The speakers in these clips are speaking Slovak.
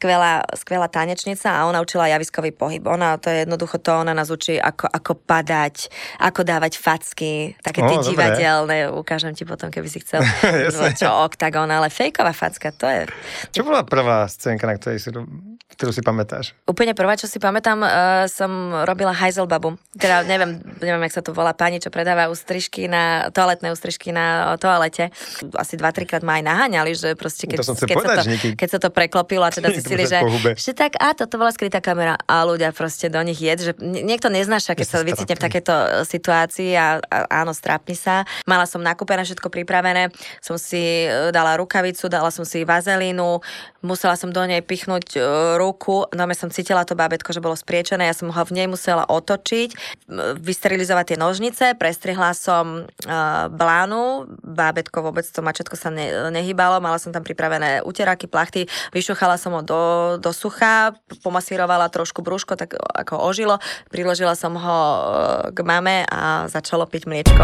skvelá, skvelá tanečnica a ona učila javiskový pohyb. Ona, to je jednoducho to, ona nás učí, ako, ako padať, ako dávať facky, také tie dobre. divadelné, ukážem ti potom, keby si chcel, čo oktagon, ale fejková facka, to je Čo bola prvá scénka, na ktorej si, ktorú si pamätáš? Úplne prvá, čo si pamätám, uh, som robila Heiselbabu. Teda neviem, neviem, jak sa to volá, pani, čo predáva ústrižky na, toaletné ústrižky na toalete. Asi dva, trikrát ma aj naháňali, že proste keď, To som keď, sa, povedať, to, že niekedy- keď sa to preklopilo a teda Niekto zistili, že, že tak, a toto bola skrytá kamera. A ľudia proste do nich jed, že nie- niekto neznáša, keď sa vycítne v takéto e, situácii a, a áno, strápni sa. Mala som nakúpené všetko pripravené, som si e, dala rukavicu, dala som si vazelínu, musela som do nej pichnúť e, ruku, no som cítila to bábetko, že bolo spriečené, ja som ho v nej musela otočiť, vysterilizovať tie nožnice, prestrihla som blánu, bábetko vôbec to mačetko sa ne, nehybalo, mala som tam pripravené uteráky, plachty, vyšuchala som ho do, do sucha, pomasírovala trošku brúško, tak ako ožilo, priložila som ho e, k mame a začalo piť mliečko.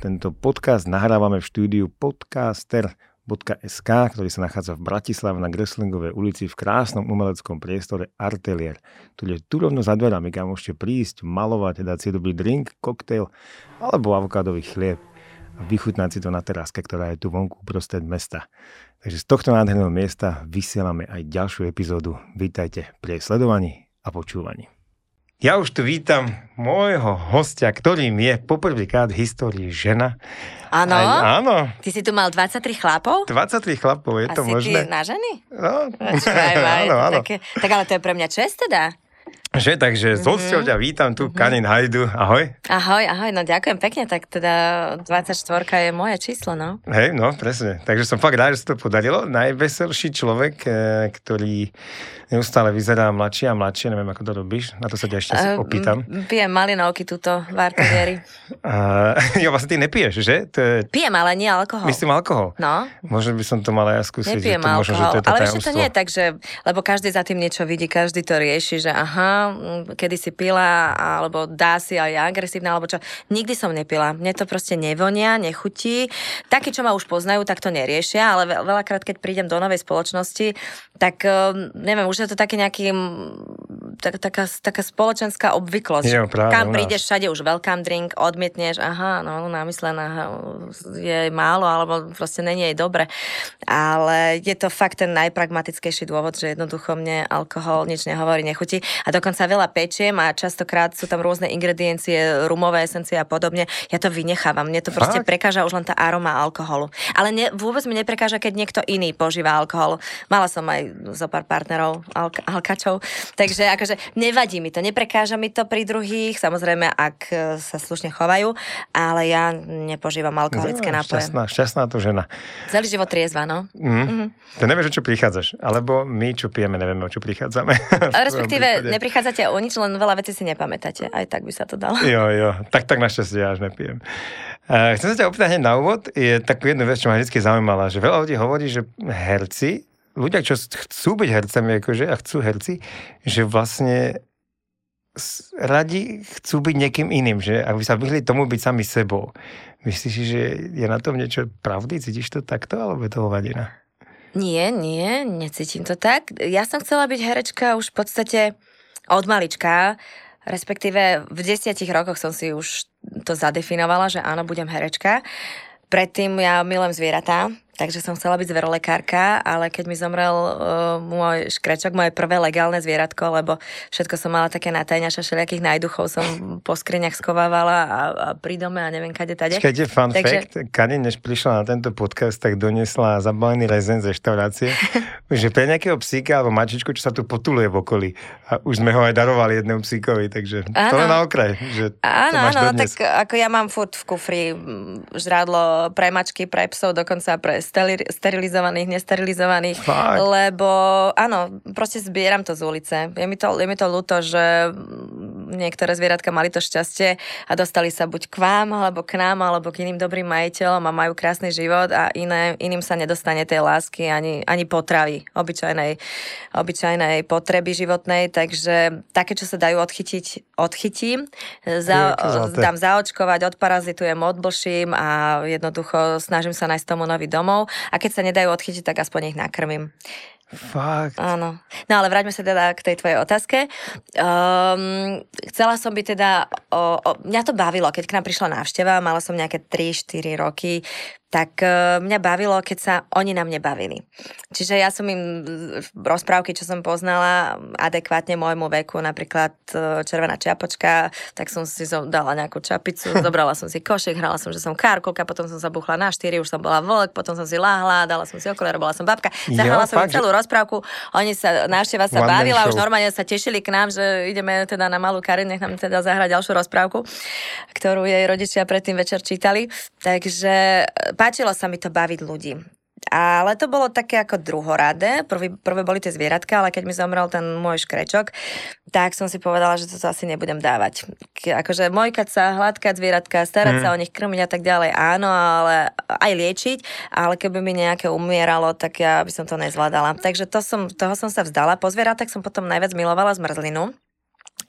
Tento podcast nahrávame v štúdiu podcaster.sk, ktorý sa nachádza v Bratislave na Greslingovej ulici v krásnom umeleckom priestore Artelier, ktorý je tu rovno za dverami, kam môžete prísť, malovať, dať si dobrý drink, koktejl alebo avokádový chlieb a vychutnať si to na teráske, ktorá je tu vonku prostred mesta. Takže z tohto nádherného miesta vysielame aj ďalšiu epizódu. Vítajte pri sledovaní a počúvaní. Ja už tu vítam môjho hostia, ktorým je poprvýkrát v histórii žena. Áno? Áno, Ty si tu mal 23 chlapov? 23 chlapov, je A to možné? ty na ženy? No, Počkaj, áno, áno. Také, tak ale to je pre mňa čest teda. Že, takže mm-hmm. Mhm. ťa vítam tu, Kanin Hajdu, ahoj. Ahoj, ahoj, no ďakujem pekne, tak teda 24 je moje číslo, no. Hej, no, presne. Takže som fakt rád, že sa to podarilo. Najveselší človek, eh, ktorý neustále vyzerá mladšie a mladšie, neviem, ako to robíš, na to sa ťa ešte Eh, opýtam. Pijem malinovky túto v Artelieri. Uh, jo, vlastne ty nepiješ, že? To je, Pijem, ale nie alkohol. myslím alkohol. No, Možno by som to mala ja skúsiť. nepijem že to, možno, že alkohol. to je to ale ešte to nie je tak, že, lebo každý za tým niečo vidí, každý to rieši, že aha, kedy si pila, alebo dá si, je agresívna, alebo čo. Nikdy som nepila. Mne to proste nevonia, nechutí. Takí, čo ma už poznajú, tak to neriešia, ale ve- veľakrát, keď prídem do novej spoločnosti, tak um, neviem, už je to taký nejaký tak, taká, taká spoločenská obvyklosť. Jo, práve Kam nás. prídeš všade už welcome drink, odmietneš, aha, no namyslená je málo, alebo proste není jej dobre. Ale je to fakt ten najpragmatickejší dôvod, že jednoducho mne alkohol nič nehovorí, nechutí. A dokonca veľa pečiem a častokrát sú tam rôzne ingrediencie, rumové esencie a podobne. Ja to vynechávam. Mne to proste Fakt? prekáža už len tá aroma alkoholu. Ale ne, vôbec mi neprekáža, keď niekto iný požíva alkohol. Mala som aj zo pár partnerov, alk- alkačov. Takže akože nevadí mi to, neprekáža mi to pri druhých, samozrejme, ak e, sa slušne chovajú, ale ja nepožívam alkoholické No, nápoje. Šťastná, šťastná to žena. Celý život triezva, no. Mm. To nevieš, čo prichádzaš. Alebo my, čo pijeme, nevieme, o čo prichádzame. Respektíve neprichádzate o nič, len veľa vecí si nepamätáte. Aj tak by sa to dalo. Jo, jo, tak, tak našťastie ja až nepijem. Uh, chcem sa ťa opýtať na úvod, je takú jednu vec, čo ma vždy zaujímala, že veľa ľudí hovorí, že herci, ľudia, čo chcú byť hercami akože, a chcú herci, že vlastne radi chcú byť niekým iným, že aby sa vyhli tomu byť sami sebou. Myslíš, že je na tom niečo pravdy? Cítiš to takto, alebo je to hovadina? Nie, nie, necítim to tak. Ja som chcela byť herečka už v podstate od malička, respektíve v desiatich rokoch som si už to zadefinovala, že áno, budem herečka. Predtým ja milujem zvieratá, takže som chcela byť zverolekárka, ale keď mi zomrel uh, môj škrečok, moje prvé legálne zvieratko, lebo všetko som mala také natajňaša, všelijakých najduchov som po skriňach schovávala a, a pri dome a neviem kade tade. Čakajte, fun Takže- fact, Kanin, než prišla na tento podcast, tak doniesla zabalený rezen z reštaurácie, že pre nejakého psíka alebo mačičku, čo sa tu potuluje v okolí. A už sme ho aj darovali jednému psíkovi, takže to Áno. len na okraj. Že to Áno, áno, tak ako ja mám furt v kufri žrádlo pre mačky, pre psov, dokonca pre sterilizovaných, nesterilizovaných, Fakt? lebo áno, proste zbieram to z ulice. Je mi to, je mi to ľúto, že niektoré zvieratka mali to šťastie a dostali sa buď k vám, alebo k nám, alebo k iným dobrým majiteľom a majú krásny život a iné, iným sa nedostane tej lásky ani, ani potravy, obyčajnej, obyčajnej potreby životnej, takže také, čo sa dajú odchytiť, odchytím, za, dám zaočkovať, odparazitujem, odblším a jednoducho snažím sa nájsť tomu nový domov a keď sa nedajú odchytiť, tak aspoň ich nakrmím. Fakt. Áno. No ale vráťme sa teda k tej tvojej otázke. Um, chcela som byť teda, o, o, mňa to bavilo, keď k nám prišla návšteva, mala som nejaké 3-4 roky, tak uh, mňa bavilo, keď sa oni na mne bavili. Čiže ja som im rozprávky, čo som poznala, adekvátne môjmu veku, napríklad uh, Červená čiapočka, tak som si dala nejakú čapicu, zobrala som si košek, hrala som, že som kárkolka, potom som sa buchla na štyri, už som bola vlk, potom som si láhla, dala som si okuliare, bola som babka, zahrala som im celú rozprávku, oni sa, návšteva sa One bavila, už normálne sa tešili k nám, že ideme teda na malú Karin, nech nám teda zahrať ďalšiu rozprávku, ktorú jej rodičia predtým večer čítali. Takže páčilo sa mi to baviť ľudí. Ale to bolo také ako druhoradé. Prvý, prvé boli tie zvieratka, ale keď mi zomrel ten môj škrečok, tak som si povedala, že to asi nebudem dávať. Akože mojkať sa, hladkať zvieratka, starať mm. sa o nich, krmiť a tak ďalej, áno, ale aj liečiť, ale keby mi nejaké umieralo, tak ja by som to nezvládala. Takže to som, toho som sa vzdala. Po zvieratách som potom najviac milovala zmrzlinu.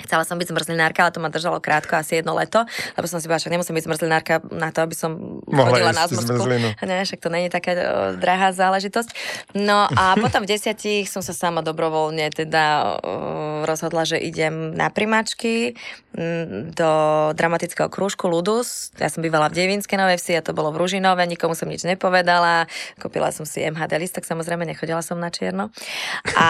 Chcela som byť zmrzlinárka, ale to ma držalo krátko, asi jedno leto, lebo som si povedala, že nemusím byť zmrzlinárka na to, aby som Mohla chodila na zmrzku. Nie, však to není taká o, drahá záležitosť. No a potom v desiatich som sa sama dobrovoľne teda o, rozhodla, že idem na primačky m, do dramatického krúžku Ludus. Ja som bývala v Devinskej Novej Vsi a to bolo v Ružinove, nikomu som nič nepovedala. Kúpila som si MHD listok, samozrejme nechodila som na čierno. A,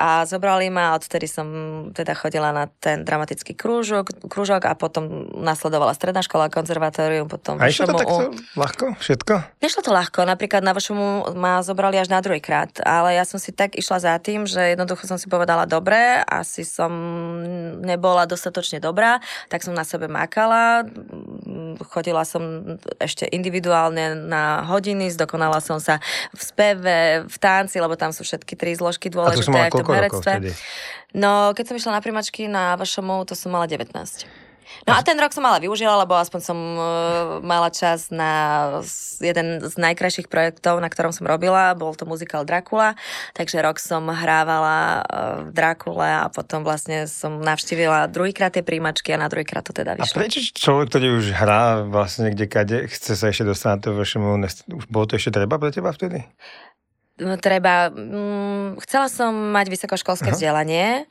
a zobrali ma, odtedy som teda chodila na ten dramatický krúžok, krúžok a potom nasledovala stredná škola, konzervatórium, potom A išlo to takto ľahko? Všetko? Nešlo to ľahko, napríklad na vašomu ma zobrali až na druhý krát, ale ja som si tak išla za tým, že jednoducho som si povedala dobre, asi som nebola dostatočne dobrá, tak som na sebe makala, chodila som ešte individuálne na hodiny, zdokonala som sa v speve, v tanci, lebo tam sú všetky tri zložky dôležité. A to som mala koľko rokov vtedy? No, keď som išla na primačky na vašomu, to som mala 19. No a ten rok som mala využila, lebo aspoň som uh, mala čas na jeden z najkrajších projektov, na ktorom som robila, bol to muzikál Dracula, takže rok som hrávala uh, v Drakule a potom vlastne som navštívila druhýkrát tie príjmačky a na druhýkrát to teda vyšlo. A prečo človek, ktorý už hrá vlastne kde kade, chce sa ešte dostať na to vašemu, už bolo to ešte treba pre teba vtedy? treba, mm, chcela som mať vysokoškolské uh-huh. vzdelanie,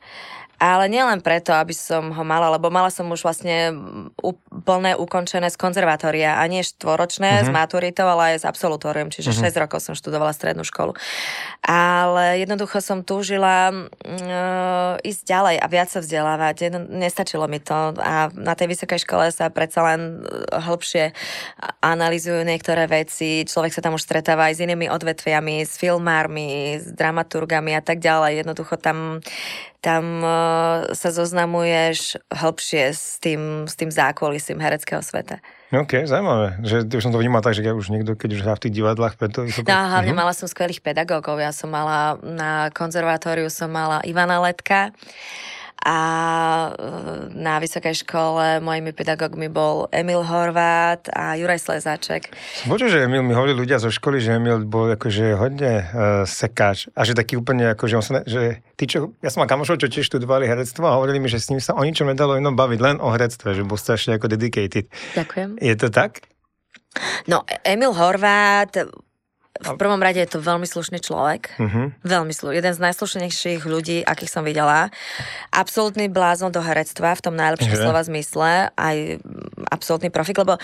ale nielen preto, aby som ho mala, lebo mala som už vlastne plné ukončené z konzervatória a nie štvoročné uh-huh. s maturitou, ale aj s absolutórium, čiže uh-huh. 6 rokov som študovala strednú školu. Ale jednoducho som túžila uh, ísť ďalej a viac sa vzdelávať. Jedno, nestačilo mi to a na tej vysokej škole sa predsa len e, hĺbšie analizujú niektoré veci. Človek sa tam už stretáva aj s inými odvetviami, s filmármi, s dramaturgami a tak ďalej. Jednoducho tam tam uh, sa zoznamuješ hlbšie s tým, s tým zákulisím hereckého sveta. OK, zaujímavé. Že už som to vnímal tak, že ja už niekto, keď už hrá v tých divadlách, preto... No a hlavne uh-huh. mala som skvelých pedagógov. Ja som mala na konzervatóriu som mala Ivana Letka a e, na vysokej škole mojimi pedagógmi bol Emil Horvát a Juraj Slezáček. Počuť, že Emil mi hovorili ľudia zo školy, že Emil bol akože hodne uh, sekáč a že taký úplne ako, že, on sa ne, že tí, čo, ja som mal kamošov, čo tiež študovali herectvo a hovorili mi, že s ním sa o ničom nedalo inom baviť, len o herectve, že bol strašne ako dedicated. Ďakujem. Je to tak? No, Emil Horvát v prvom rade je to veľmi slušný človek. Uh-huh. Veľmi slušný. Jeden z najslušnejších ľudí, akých som videla. Absolutný blázon do herectva v tom najlepšom uh-huh. slova zmysle. Aj absolútny profik, lebo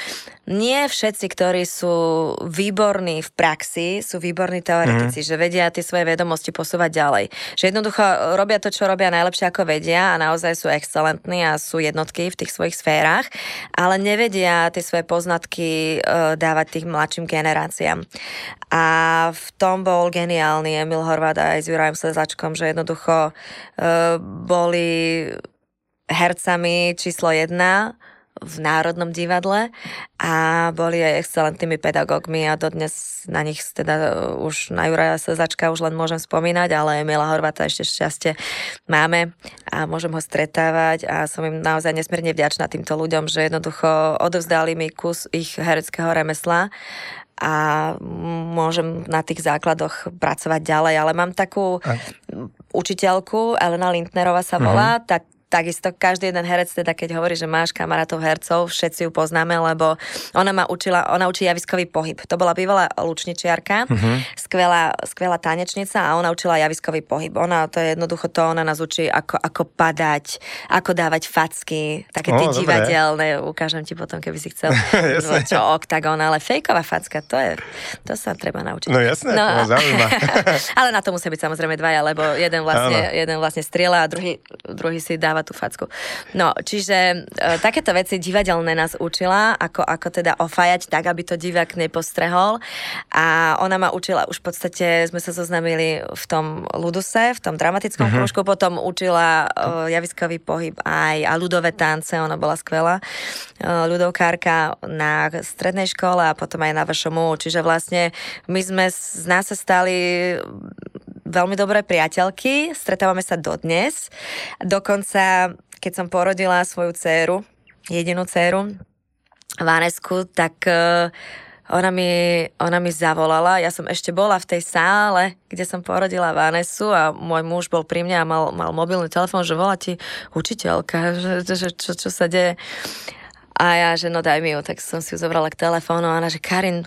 nie všetci, ktorí sú výborní v praxi, sú výborní teoretici, uh-huh. že vedia tie svoje vedomosti posúvať ďalej. Že jednoducho robia to, čo robia najlepšie, ako vedia a naozaj sú excelentní a sú jednotky v tých svojich sférach, ale nevedia tie svoje poznatky uh, dávať tým mladším generáciám. A v tom bol geniálny Emil Horváth aj s Jurajom Slezačkom, že jednoducho uh, boli hercami číslo jedna v Národnom divadle a boli aj excelentnými pedagógmi a dodnes na nich teda e, už na Juraja Sezačka už len môžem spomínať, ale Mila Horvata ešte šťastie máme a môžem ho stretávať a som im naozaj nesmierne vďačná týmto ľuďom, že jednoducho odovzdali mi kus ich hereckého remesla a môžem na tých základoch pracovať ďalej, ale mám takú a... učiteľku, Elena Lindnerová sa volá, uh-huh. tak takisto každý jeden herec, teda keď hovorí, že máš kamarátov hercov, všetci ju poznáme, lebo ona ma učila, ona učí javiskový pohyb. To bola bývalá lučničiarka, uh-huh. skvelá, skvelá tanečnica a ona učila javiskový pohyb. Ona, to je jednoducho to, ona nás učí, ako, ako padať, ako dávať facky, také tie divadelné, ukážem ti potom, keby si chcel čo oktagon, ale fejková facka, to je, to sa treba naučiť. No jasné, no, to ale na to musia byť samozrejme dvaja, lebo jeden vlastne, jeden vlastne strieľa a druhý, druhý si dáva dáva tú facku. No, čiže e, takéto veci divadelné nás učila, ako, ako teda ofajať tak, aby to divák nepostrehol. A ona ma učila, už v podstate sme sa zoznamili v tom luduse, v tom dramatickom uh-huh. krúžku, potom učila uh, javiskový pohyb aj a ľudové tance, ona bola skvelá. Uh, ľudovkárka na strednej škole a potom aj na VŠMU, čiže vlastne my sme z nás sa stali veľmi dobré priateľky, stretávame sa dodnes. Dokonca, keď som porodila svoju dceru, jedinú dceru, Vanesku, tak uh, ona mi, ona mi zavolala, ja som ešte bola v tej sále, kde som porodila Vanesu a môj muž bol pri mne a mal, mal mobilný telefón, že volá ti učiteľka, že, že čo, čo sa deje. A ja, že no daj mi ju, tak som si ju zobrala k telefónu a ona, že Karin,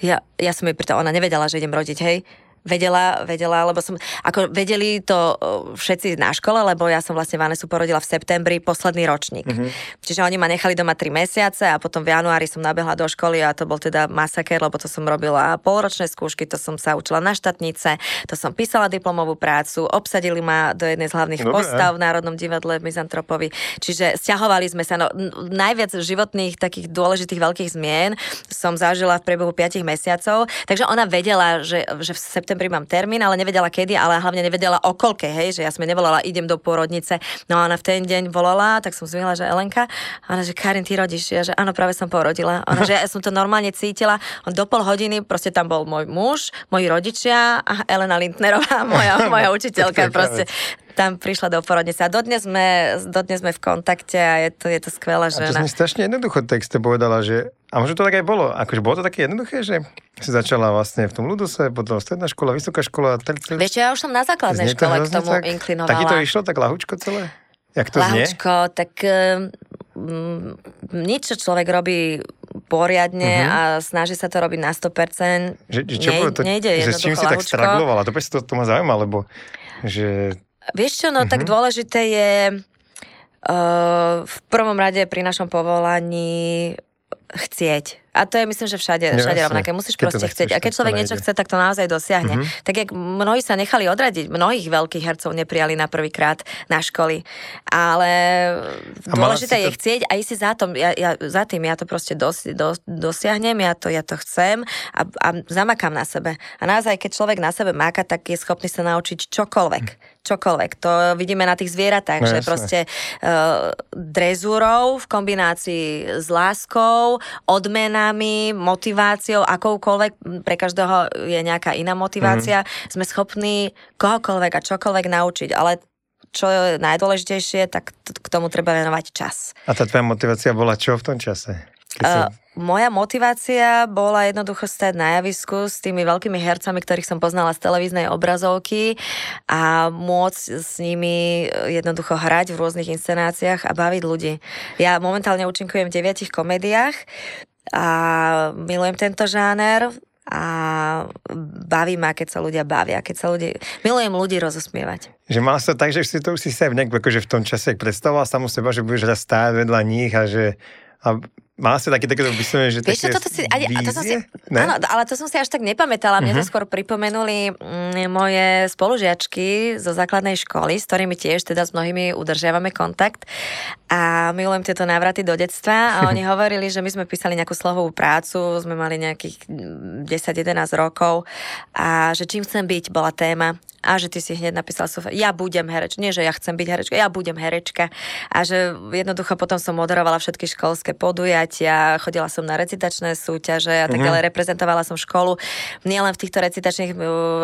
ja, ja som jej pritom, ona nevedela, že idem rodiť, hej, vedela, vedela, lebo som, ako vedeli to všetci na škole, lebo ja som vlastne Vanesu porodila v septembri, posledný ročník. Mm-hmm. Čiže oni ma nechali doma 3 mesiace a potom v januári som nabehla do školy a to bol teda masaker, lebo to som robila polročné skúšky, to som sa učila na štatnice, to som písala diplomovú prácu, obsadili ma do jednej z hlavných Dobre. postav v Národnom divadle v Mizantropovi. Čiže stiahovali sme sa, no najviac životných takých dôležitých veľkých zmien som zažila v priebehu 5 mesiacov, takže ona vedela, že, že v septembri mám termín, ale nevedela kedy, ale hlavne nevedela o koľke, hej, že ja som nevolala, idem do pôrodnice. No a ona v ten deň volala, tak som zvihla, že Elenka, a ona, že Karin, ty rodíš, ja, že áno, práve som porodila. Ona, že ja som to normálne cítila. On do pol hodiny, proste tam bol môj muž, moji rodičia a Elena Lindnerová, moja, moja učiteľka, proste tam prišla do porodnice. A dodnes sme, dodnes sme v kontakte a je to, je to skvelá žena. A to sme strašne jednoducho texte povedala, že a možno to tak aj bolo. Akože bolo to také jednoduché, že si začala vlastne v tom ľudose, potom stredná škola, vysoká škola. Tel, tel... Vieš, ja už som na základnej škole k tomu tak, inklinovala. Taky to išlo, tak lahučko celé? Jak to lahučko, znie? tak um, nič, čo človek robí poriadne uh-huh. a snaží sa to robiť na 100%. Že, že čo Nej, to, nejde že s čím si tak straglovala? To, to, to ma zaujíma, lebo že Vieš čo, no uh-huh. tak mhm. dôležité je uh, v prvom rade pri našom povolaní chcieť. A to je myslím, že všade, všade rovnaké. Musíš keď proste chcieť. A keď človek niečo chce, tak to naozaj dosiahne. Mm-hmm. Tak jak mnohí sa nechali odradiť, mnohých veľkých hercov neprijali na prvýkrát na školy. Ale a dôležité je to... chcieť a ísť si za, tom, ja, ja, za tým. Ja to proste dos, dos, dosiahnem, ja to, ja to chcem a, a zamakám na sebe. A naozaj, keď človek na sebe máka, tak je schopný sa naučiť čokoľvek. Mm čokoľvek. To vidíme na tých zvieratách, no, že jasne. proste uh, drezúrou v kombinácii s láskou, odmenami, motiváciou, akoukoľvek, pre každého je nejaká iná motivácia, mm-hmm. sme schopní kohokoľvek a čokoľvek naučiť, ale čo je najdôležitejšie, tak k tomu treba venovať čas. A tá tvoja motivácia bola čo v tom čase? Uh, moja motivácia bola jednoducho stať na javisku s tými veľkými hercami, ktorých som poznala z televíznej obrazovky a môcť s nimi jednoducho hrať v rôznych inscenáciách a baviť ľudí. Ja momentálne účinkujem v deviatich komédiách a milujem tento žáner a baví ma, keď sa ľudia bavia, keď sa ľudí... Milujem ľudí rozosmievať. Že mal sa tak, že si to už si sa nejak akože v tom čase predstavoval samu seba, že budeš raz stáť vedľa nich a že a Má si také, také vyslovene, že Vieš, také toto si, ani, a to som si, Ne? áno, ale to som si až tak nepamätala. Mne Mhm. to skôr pripomenuli mm, moje spolužiačky zo základnej školy, s ktorými tiež teda s mnohými udržiavame kontakt. A milujem tieto návraty do detstva. A oni hovorili, že my sme písali nejakú slohovú prácu, sme mali nejakých mm, 10-11 rokov a že čím chcem byť, bola téma. A že ty si hneď napísal ja budem herečka. Nie, že ja chcem byť herečka, ja budem herečka. A že jednoducho potom som moderovala všetky školské podujatia, chodila som na recitačné súťaže a tak Mhm. ďalej, reprezentovala som školu. Nielen v týchto recitačných,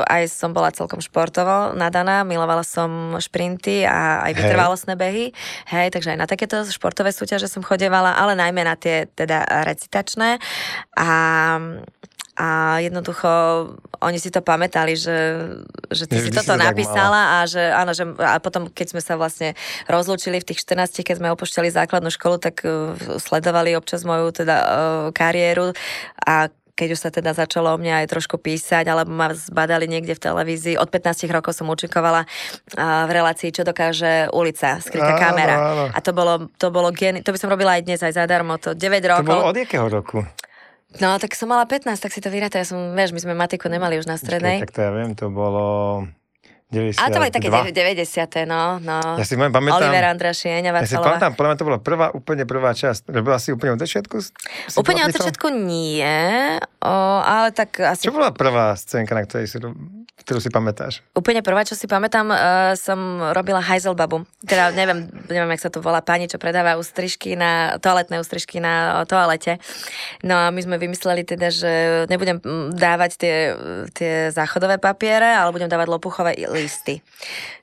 aj som bola celkom športovo nadaná, milovala som šprinty a aj vytrvalostné behy. Hej, takže aj na takéto športové súťaže som chodevala, ale najmä na tie teda recitačné. A a jednoducho oni si to pamätali, že, že ty Že si si toto to tak napísala a že áno, že a potom keď sme sa vlastne rozlúčili v tých 14, keď sme opúšťali základnú školu, tak uh, sledovali občas moju teda uh, kariéru a keď už sa teda začalo o mňa aj trošku písať, alebo ma zbadali niekde v televízii. Od 15 rokov som účinkovala uh, v relácii, čo dokáže ulica, skrytá Áno, kamera. áno. A to bolo, to bolo geni- to by som robila aj dnes, aj zadarmo, to 9 To rokov. bolo od jakého roku? No, tak som mala 15, tak si to vyráta. Ja som, vieš, my sme matiku nemali už na strednej. Počkaj, tak to ja viem, to bolo 92. Ale to boli také 90. no, no. Ja si pamätám, Oliver Andra Šieňa, ja si pamätám, podľa mňa to bola prvá, úplne prvá časť. Robila si úplne od začiatku? Si Úplne bola od začiatku nie, o, ale tak asi... Čo bola prvá scénka, na ktorej si, ktorú si pamätáš? Úplne prvá, čo si pamätám, uh, som robila Heiselbabu. Teda neviem, neviem, jak sa to volá, pani, čo predáva ústrižky na, toaletné ústrižky na toalete. No a my sme vymysleli teda, že nebudem dávať tie, tie záchodové papiere, ale budem dávať lopuchové listy.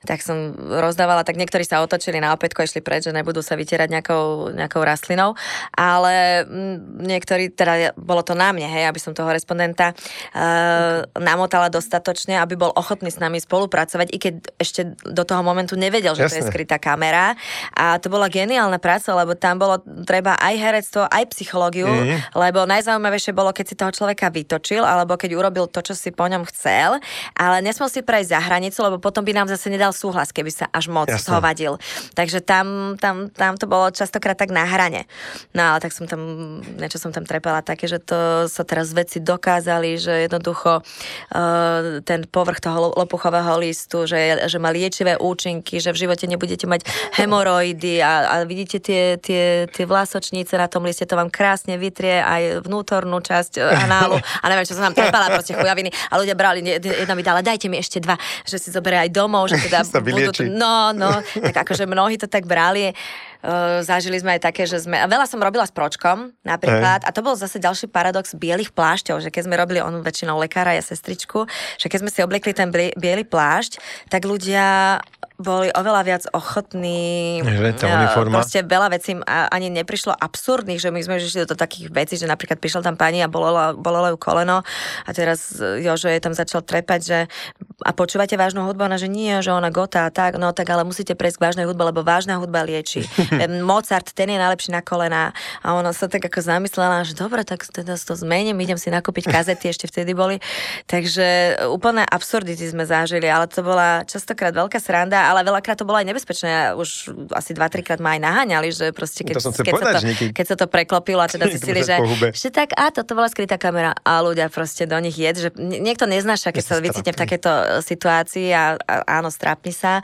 Tak som rozdávala, tak niektorí sa otočili na opätko, išli preč, že nebudú sa vytierať nejakou, nejakou rastlinou, ale mm, niektorí, teda bolo to na mne, hej, aby som toho respondenta uh, namotala dostatočne, aby bol ochotný s nami spolupracovať, i keď ešte do toho momentu nevedel, že to je skrytá kamera. A to bola geniálna práca, lebo tam bolo treba aj herectvo, aj psychológiu, Mhm. lebo najzaujímavejšie bolo, keď si toho človeka vytočil, alebo keď urobil to, čo si po ňom chcel, ale nesmel si prejsť za hranicu, lebo potom by nám zase nedal súhlas, keby sa až moc Jasné. hovadil. Takže tam, tam, tam to bolo častokrát tak na hrane. No ale tak som tam, niečo som tam trepala také, že to sa teraz veci dokázali, že jednoducho uh, ten povrch toho lo- lopuchového listu, že, že má liečivé účinky, že v živote nebudete mať hemoroidy a, a vidíte tie, tie, tie vlásočnice na tom liste, to vám krásne vytrie aj vnútornú časť e, análu a neviem, čo som tam trepala, proste chujaviny a ľudia brali, jedna mi dala, dajte mi ešte dva, že si zoberie aj domov, že teda vylieči. No, no, tak akože mnohí to tak brali. Uh, zažili sme aj také, že sme... A veľa som robila s pročkom, napríklad. A to bol zase ďalší paradox bielých plášťov, že keď sme robili on väčšinou lekára, ja sestričku, že keď sme si obliekli ten biely plášť, tak ľudia boli oveľa viac ochotní. Že tá eh, uniforma. Proste veľa vecí ani neprišlo absurdných, že my sme išli do takých vecí, že napríklad prišla tam pani a bolelo, bolelo ju koleno a teraz eh, Jožo jej tam začal trepať, že a počúvate vážnu hudbu? Ona, že nie, že ona gota a tak, no tak ale musíte prejsť k vážnej hudbe, lebo vážna hudba lieči. Mozart, ten je najlepší na kolená. A ona sa tak ako zamyslela, že dobre, tak teda to zmením, idem si nakúpiť kazety, ešte vtedy boli. Takže úplne absurdity sme zažili, ale to bola častokrát veľká sranda, ale veľakrát to bolo aj nebezpečné. Už asi 2-3 krát ma aj naháňali, že proste keď, To keď, sa, povedať, to, že niekedy- keď sa to preklopilo a teda zistili, bude že, že tak, a toto bola skrytá kamera a ľudia proste do nich jed, že nie- niekto neznáša, keď sa to vycítne v takéto situácii a, a áno, strápni sa.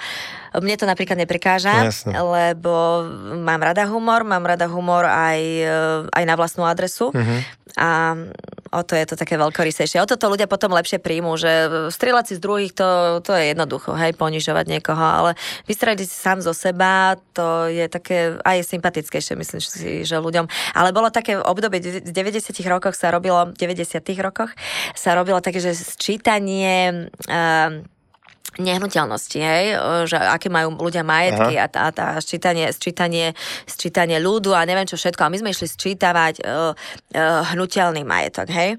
Mne to napríklad neprekáža, Jasné. lebo mám rada humor, mám rada humor aj, e, aj na vlastnú adresu. Mhm. A o to je to také veľkorysejšie. O toto ľudia potom lepšie príjmú, že strieľať si z druhých, to, to je jednoducho, hej, ponižovať niekoho, ale vystreliť si sám zo seba, to je také aj sympatickejšie, myslím si, že ľuďom. Ale bolo také obdobie, v 90 rokoch sa robilo, v 90 rokoch sa robilo také, že sčítanie um, nehnuteľnosti, hej, že aké majú ľudia majetky a, tá, tá sčítanie, sčítanie, sčítanie ľudu a neviem čo všetko. A my sme išli sčítavať uh, uh, hnutelný majetok, hej.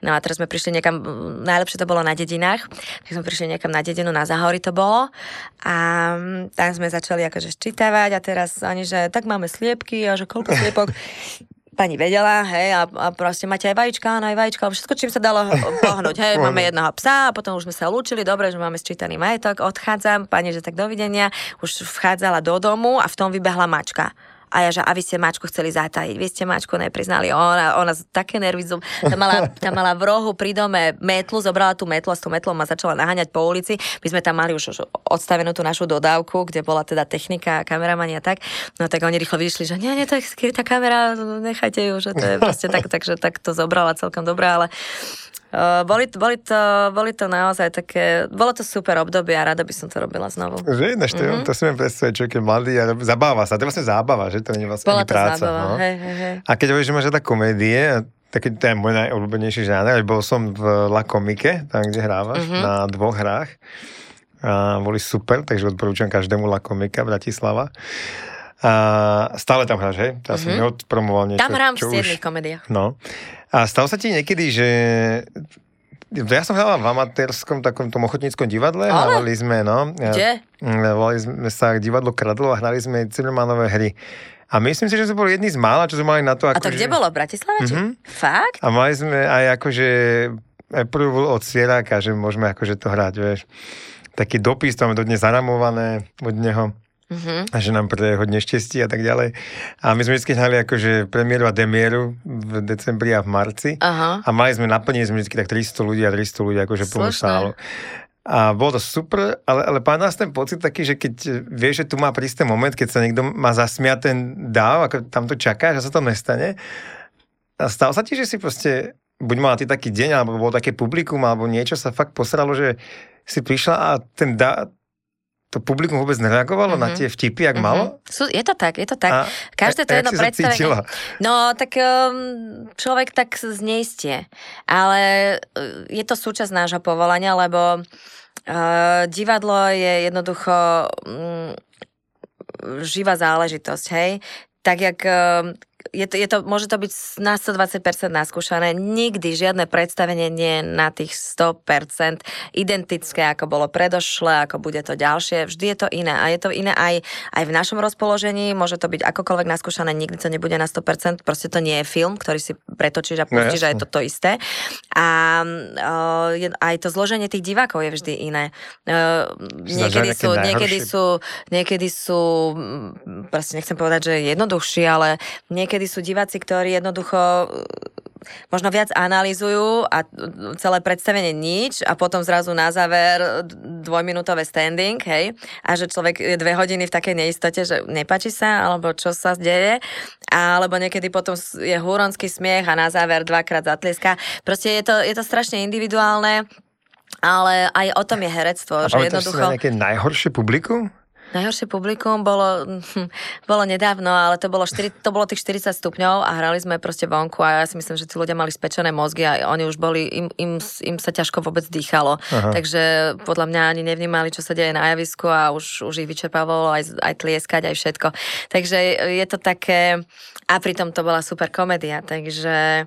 No a teraz sme prišli niekam, najlepšie to bolo na dedinách, tak sme prišli niekam na dedinu, na Zahory to bolo. A mm, tam sme začali akože ščítavať a teraz oni, že tak máme sliepky a že koľko sliepok pani vedela, hej, a, a proste máte aj vajíčka, aj vajíčka, všetko, čím sa dalo pohnúť, hej, máme jedného psa a potom už sme sa lúčili, dobre, že máme sčítaný majetok, odchádzam, pani, že tak dovidenia, už vchádzala do domu a v tom vybehla mačka. A ja, že a vy ste mačku chceli zatajiť, vy ste mačku nepriznali. Ona, ona také nervy, tá mala, tá mala v rohu pri dome metlu, zobrala tú metlu a s tou metlou ma začala naháňať po ulici. My sme tam mali už, odstavenú tú našu dodávku, kde bola teda technika kameramani a tak. No tak oni rýchlo vyšli, že nie, nie, je skrytá kamera, nechajte ju, že to je proste tak, takže tak to zobrala celkom dobre, ale Uh, boli, boli, to, boli to naozaj také, bolo to super obdobie a rada by som to robila znovu. Že ináč, to, mm-hmm. to si viem predstaviť, človek je mladý a zabáva sa, to je vlastne zábava, že to nie je vlastne Bola to práca. zábava, no. hej, hej, hej. A keď hovoríš, že máš rada komédie, taký to je môj najobľúbenejší žáner, bol som v La Komike, tam, kde hrávaš, Mhm. na dvoch hrách. A boli super, takže odporúčam každému La Komika Bratislava. A stále tam hráš, hej? Ja som Mhm. neodpromoval niečo, Tam hrám v už... komediách. No. A stalo sa ti niekedy, že... Ja som hral v amatérskom takom tom ochotníckom divadle. Ale? Hrali sme, no. Kde? Mm, Volali sme sa divadlo Kradlo a hrali sme Zimmermanové hry. A myslím si, že sme boli jedni z mála, čo sme mali na to. A Ako, to kde bolo? V Bratislave? Mhm. Fakt? A mali sme aj akože aj prvú od Sieráka, že môžeme akože to hrať, vieš. Taký dopis, to máme dodnes zaramované od neho Mhm. a že nám pre hodne štestí a tak ďalej. A my sme vždy hrali akože premiéru a demieru v decembri a v marci. Aha. A mali sme naplnili sme vždy tak 300 ľudí a 300 ľudí akože plnú sálu. A bolo to super, ale, ale pán nás ten pocit taký, že keď vieš, že tu má prísť ten moment, keď sa niekto má zasmiať ten dáv, ako tam to čaká, že sa to nestane. A stalo sa ti, že si proste, buď mala ty taký deň, alebo bolo také publikum, alebo niečo sa fakt posralo, že si prišla a ten dá, to publikum vôbec nereagovalo mm-hmm. na Mhm. tie vtipy, jak Mhm. malo? Sú, je to tak, je to tak. A, Každé to a, jedno predstavenie. No, tak um, človek tak zneistie. Ale uh, je to súčasť nášho povolania, lebo uh, divadlo je jednoducho um, živá záležitosť, hej? Tak jak um, je to, je to, môže to byť na 120% naskúšané. Nikdy žiadne predstavenie nie je na tých 100% identické, ako bolo predošle, ako bude to ďalšie. Vždy je to iné. A je to iné aj, aj v našom rozpoložení. Môže to byť akokoľvek naskúšané, nikdy to nebude na 100%. Proste to nie je film, ktorý si pretočíš a No, pustíš a je to to isté. A uh, aj to zloženie tých divákov je vždy iné. Uh, niekedy, sú, niekedy sú, niekedy sú, mm, proste nechcem povedať, že jednoduchší, ale niekedy sú diváci, ktorí jednoducho uh, možno viac analýzujú a celé predstavenie nič a potom zrazu na záver dvojminútové standing, hej, a že človek je dve hodiny v takej neistote, že nepáči sa, alebo čo sa deje, alebo niekedy potom je húronský smiech a na záver dvakrát zatlieska. Proste je to, je to strašne individuálne, ale aj o tom je herectvo, A že pamätáš si jednoducho... na nejaké najhoršie publikum? Najhoršie publikum bolo, hm, bolo nedávno, ale to bolo, 4, to bolo tých 40 stupňov a hrali sme proste vonku a ja si myslím, že tí ľudia mali spečené mozgy a oni už boli, im, im, im sa ťažko vôbec dýchalo. Aha. Takže podľa mňa ani nevnímali, čo sa deje na javisku a už, už ich vyčerpávalo aj, aj tlieskať, aj všetko. Takže je to také... A pritom to bola super komédia, takže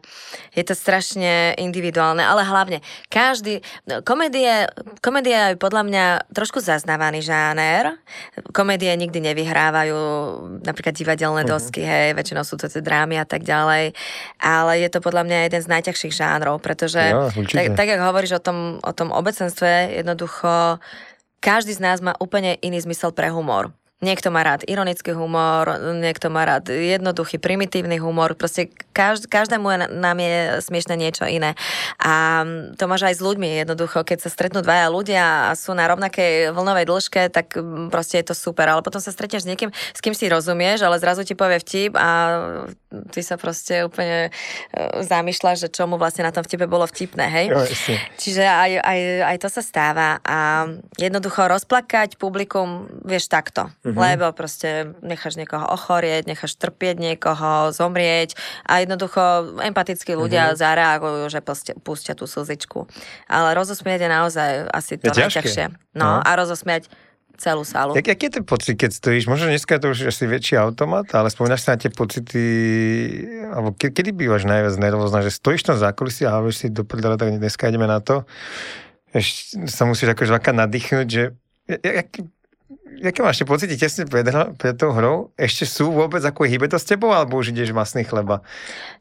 je to strašne individuálne, ale hlavne každý... no, Komédie, komédia je podľa mňa trošku zaznávaný žáner. Komédie nikdy nevyhrávajú napríklad divadelné Mhm. dosky, hej, väčšinou sú to tie drámy a tak ďalej. Ale je to podľa mňa jeden z najťažších žánrov, pretože určite. tak, tak, jak hovoríš o tom, o tom obecenstve, jednoducho každý z nás má úplne iný zmysel pre humor. Niekto má rád ironický humor, niekto má rád jednoduchý, primitívny humor. Proste každ, každému je, nám je smiešne niečo iné. A to máš aj s ľuďmi jednoducho. Keď sa stretnú dvaja ľudia a sú na rovnakej vlnovej dĺžke, tak mm, proste je to super. Ale potom sa stretneš s niekým, s kým si rozumieš, ale zrazu ti povie vtip a ty sa proste úplne e, zamýšľaš, že čo mu vlastne na tom vtipe bolo vtipné, hej? Jo. Čiže aj, aj, aj to sa stáva a jednoducho rozplakať publikum vieš takto, Mhm. Lebo proste necháš niekoho ochorieť, necháš trpieť niekoho, zomrieť a jednoducho empatickí ľudia Mhm. zareagujú, že pustia, pustia tú slzičku. Ale rozosmiať je naozaj asi to Je najťažšie. No, No. a rozosmiať celú sálu. Jak, aký je ten pocit, keď stojíš? Možno dneska je to už asi väčší automat, ale spomínaš sa na tie pocity, alebo ke, kedy bývaš najviac nervózna, že stojíš tam za kulisy a hovoríš si do prdele, tak dneska ideme na to. Ešte sa musíš akože aká nadýchnuť, že jak, Jaké máš tie pocity tesne pred, pred tou hrou? Ešte sú vôbec, ako hýbe to s tebou, alebo už ideš masný chleba?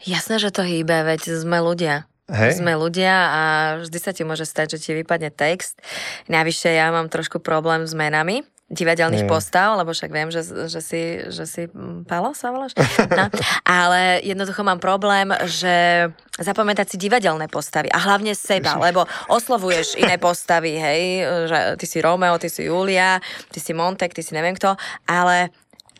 Jasné, že to hýbe, veď sme ľudia. Hej? Sme ľudia a vždy sa ti môže stať, že ti vypadne text. Navyše ja mám trošku problém s menami. Divadelných Nie. postav, lebo však viem, že, že si, že si mm, Palo sa voláš? No, ale jednoducho mám problém, že zapamätať si divadelné postavy a hlavne seba, lebo oslovuješ iné postavy, hej, že ty si Romeo, ty si Julia, ty si Montek, ty si neviem kto, ale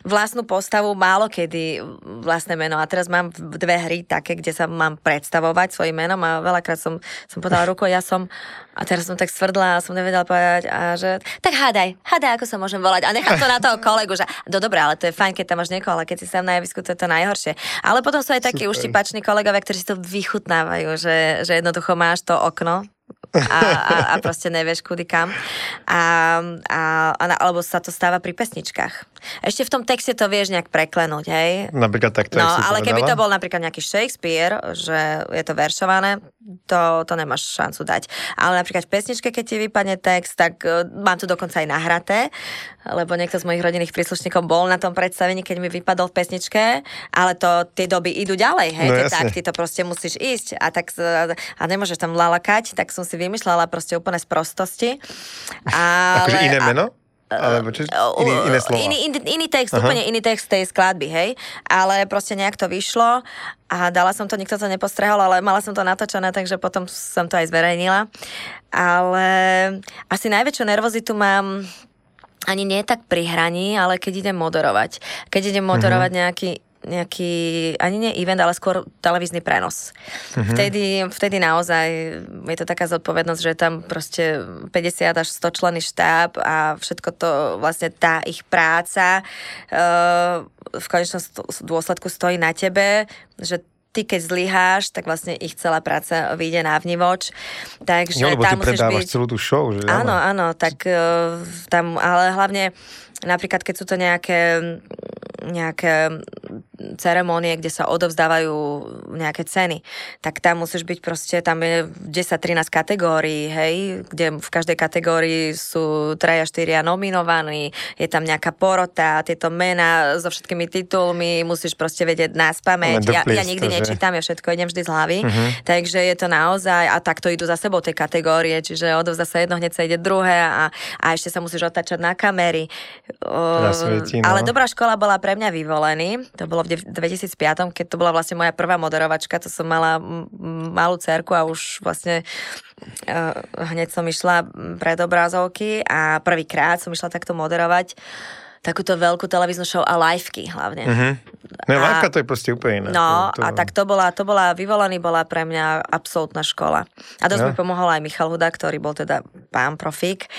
vlastnú postavu málo kedy vlastné meno. A teraz mám dve hry také, kde sa mám predstavovať svojim menom a veľakrát som, som podala ruku, ja som a teraz som tak svrdla a som nevedela povedať a že tak hádaj, hádaj, ako sa môžem volať a nechám to na toho kolegu, že no dobré, ale to je fajn, keď tam máš niekoho, ale keď si sám na javisku, to je to najhoršie. Ale potom sú aj takí Super. uštipační kolegovia, ktorí si to vychutnávajú, že, že jednoducho máš to okno a, a, a proste nevieš kudy kam. A, a, alebo sa to stáva pri pesničkách. Ešte v tom texte to vieš nejak preklenúť, hej? Napríklad takto, No, ale keby to bol napríklad nejaký Shakespeare, že je to veršované, to, to nemáš šancu dať. Ale napríklad v pesničke, keď ti vypadne text, tak uh, mám to dokonca aj nahraté, lebo niekto z mojich rodinných príslušníkov bol na tom predstavení, keď mi vypadol v pesničke, ale to tie doby idú ďalej, hej, No jasne. takty, to proste musíš ísť a tak a nemôžeš tam lalakať, tak som si vymýšľala proste úplne z prostosti. Ale, Akože iné meno? Alebo čo? Iný, iné slova. Iný, iný, iný text, Aha. úplne iný text tej skladby, hej. Ale proste nejak to vyšlo a dala som to, nikto to nepostrehol, ale mala som to natočené, takže potom som to aj zverejnila. Ale asi najväčšiu nervozitu mám ani nie tak pri hraní, ale keď idem moderovať. Keď idem moderovať Mhm. nejaký nejaký, ani nie event, ale skôr televízny prenos. Mhm. Vtedy, vtedy naozaj je to taká zodpovednosť, že je tam proste 50 až 100 členy štáb a všetko to vlastne tá ich práca uh, v konečnom dôsledku stojí na tebe, že ty keď zlyháš, tak vlastne ich celá práca vyjde na vnívoč. Takže Jo, lebo ty tam musíš predávaš byť... celú tú show, že Áno, áno, tak uh, tam, ale hlavne napríklad, keď sú to nejaké nejaké ceremonie, kde sa odovzdávajú nejaké ceny, tak tam musíš byť proste, tam je 10-13 kategórií, hej, kde v každej kategórii sú traja, štyria nominovaní, je tam nejaká porota, tieto mená so všetkými titulmi, musíš proste vedieť nás pamäť. Len Ja, ja nikdy to, nečítam, ja všetko idem vždy z hlavy, Mhm. takže je to naozaj, a takto idú za sebou tie kategórie, čiže odovzdá sa jedno, hneď sa ide druhé a, a ešte sa musíš otáčať na kamery. O, svieti, no. Ale dobrá škola bola pre mňa vyvolený, to bolo v dev- 2005, keď to bola vlastne moja prvá moderovačka, to som mala malú cerku a už vlastne uh, hneď som išla pred obrazovky a prvýkrát som išla takto moderovať takúto veľkú televíznu show a liveky hlavne. Mhm. No, A- liveka to je proste úplne iné. No to, a tak to bola, to bola, vyvolaný bola pre mňa absolútna škola. A dosť No. mi pomohol aj Michal Huda, ktorý bol teda pán profík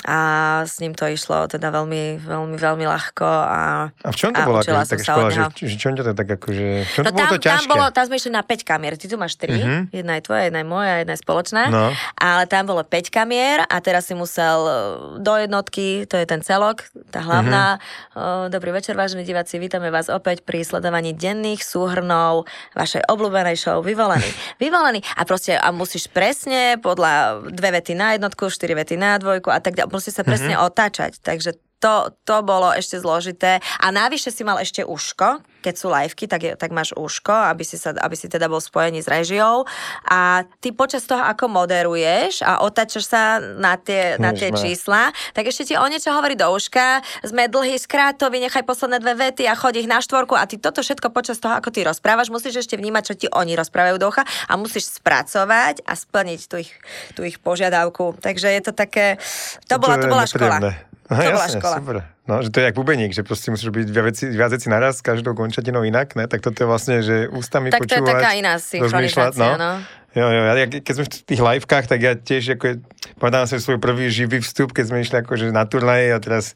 a s ním to išlo teda veľmi, veľmi, veľmi ľahko a A v čom to bola akože taká škola, že, že čom ťa to tak akože, v čom No to bolo tam, to tam, ťažké? bolo, tam sme išli na 5 kamier, ty tu máš 3, Mhm. jedna je tvoja, jedna je moja, jedna je spoločná, No. ale tam bolo 5 kamier a teraz si musel e, do jednotky, to je ten celok, tá hlavná. Mhm. Mm-hmm. Dobrý večer, vážení diváci, vítame vás opäť pri sledovaní denných súhrnov vašej obľúbenej show Vyvolený. Vyvolený a proste a musíš presne podľa dve vety na jednotku, štyri vety na dvojku a tak musíš sa presne Mhm. otáčať, takže to, to bolo ešte zložité. A navyše si mal ešte uško, keď sú liveky, tak, je, tak máš uško, aby si, sa, aby si teda bol spojený s režiou. A ty počas toho, ako moderuješ a otáčaš sa na tie, na tie čísla, tak ešte ti o niečo hovorí do uška. Sme dlhý, skrátovi, nechaj posledné dve vety a chodí ich na štvorku a ty toto všetko počas toho, ako ty rozprávaš, musíš ešte vnímať, čo ti oni rozprávajú do ucha a musíš spracovať a splniť tú ich, tú ich požiadavku. Takže je to také... To bola, to bola škola. No, To bola jasne, škola. Super. No, že to je jak bubeník, že proste musíš robiť viac veci, viac veci naraz, s každou končatinou inak, ne? Tak toto je vlastne, že ústami Tak to je počúvať, taká iná synchronizácia, no. Jo, jo, ja, keď sme v tých livekách, tak ja tiež, ako, pamätám si svoj prvý živý vstup, keď sme išli akože na turnaj a teraz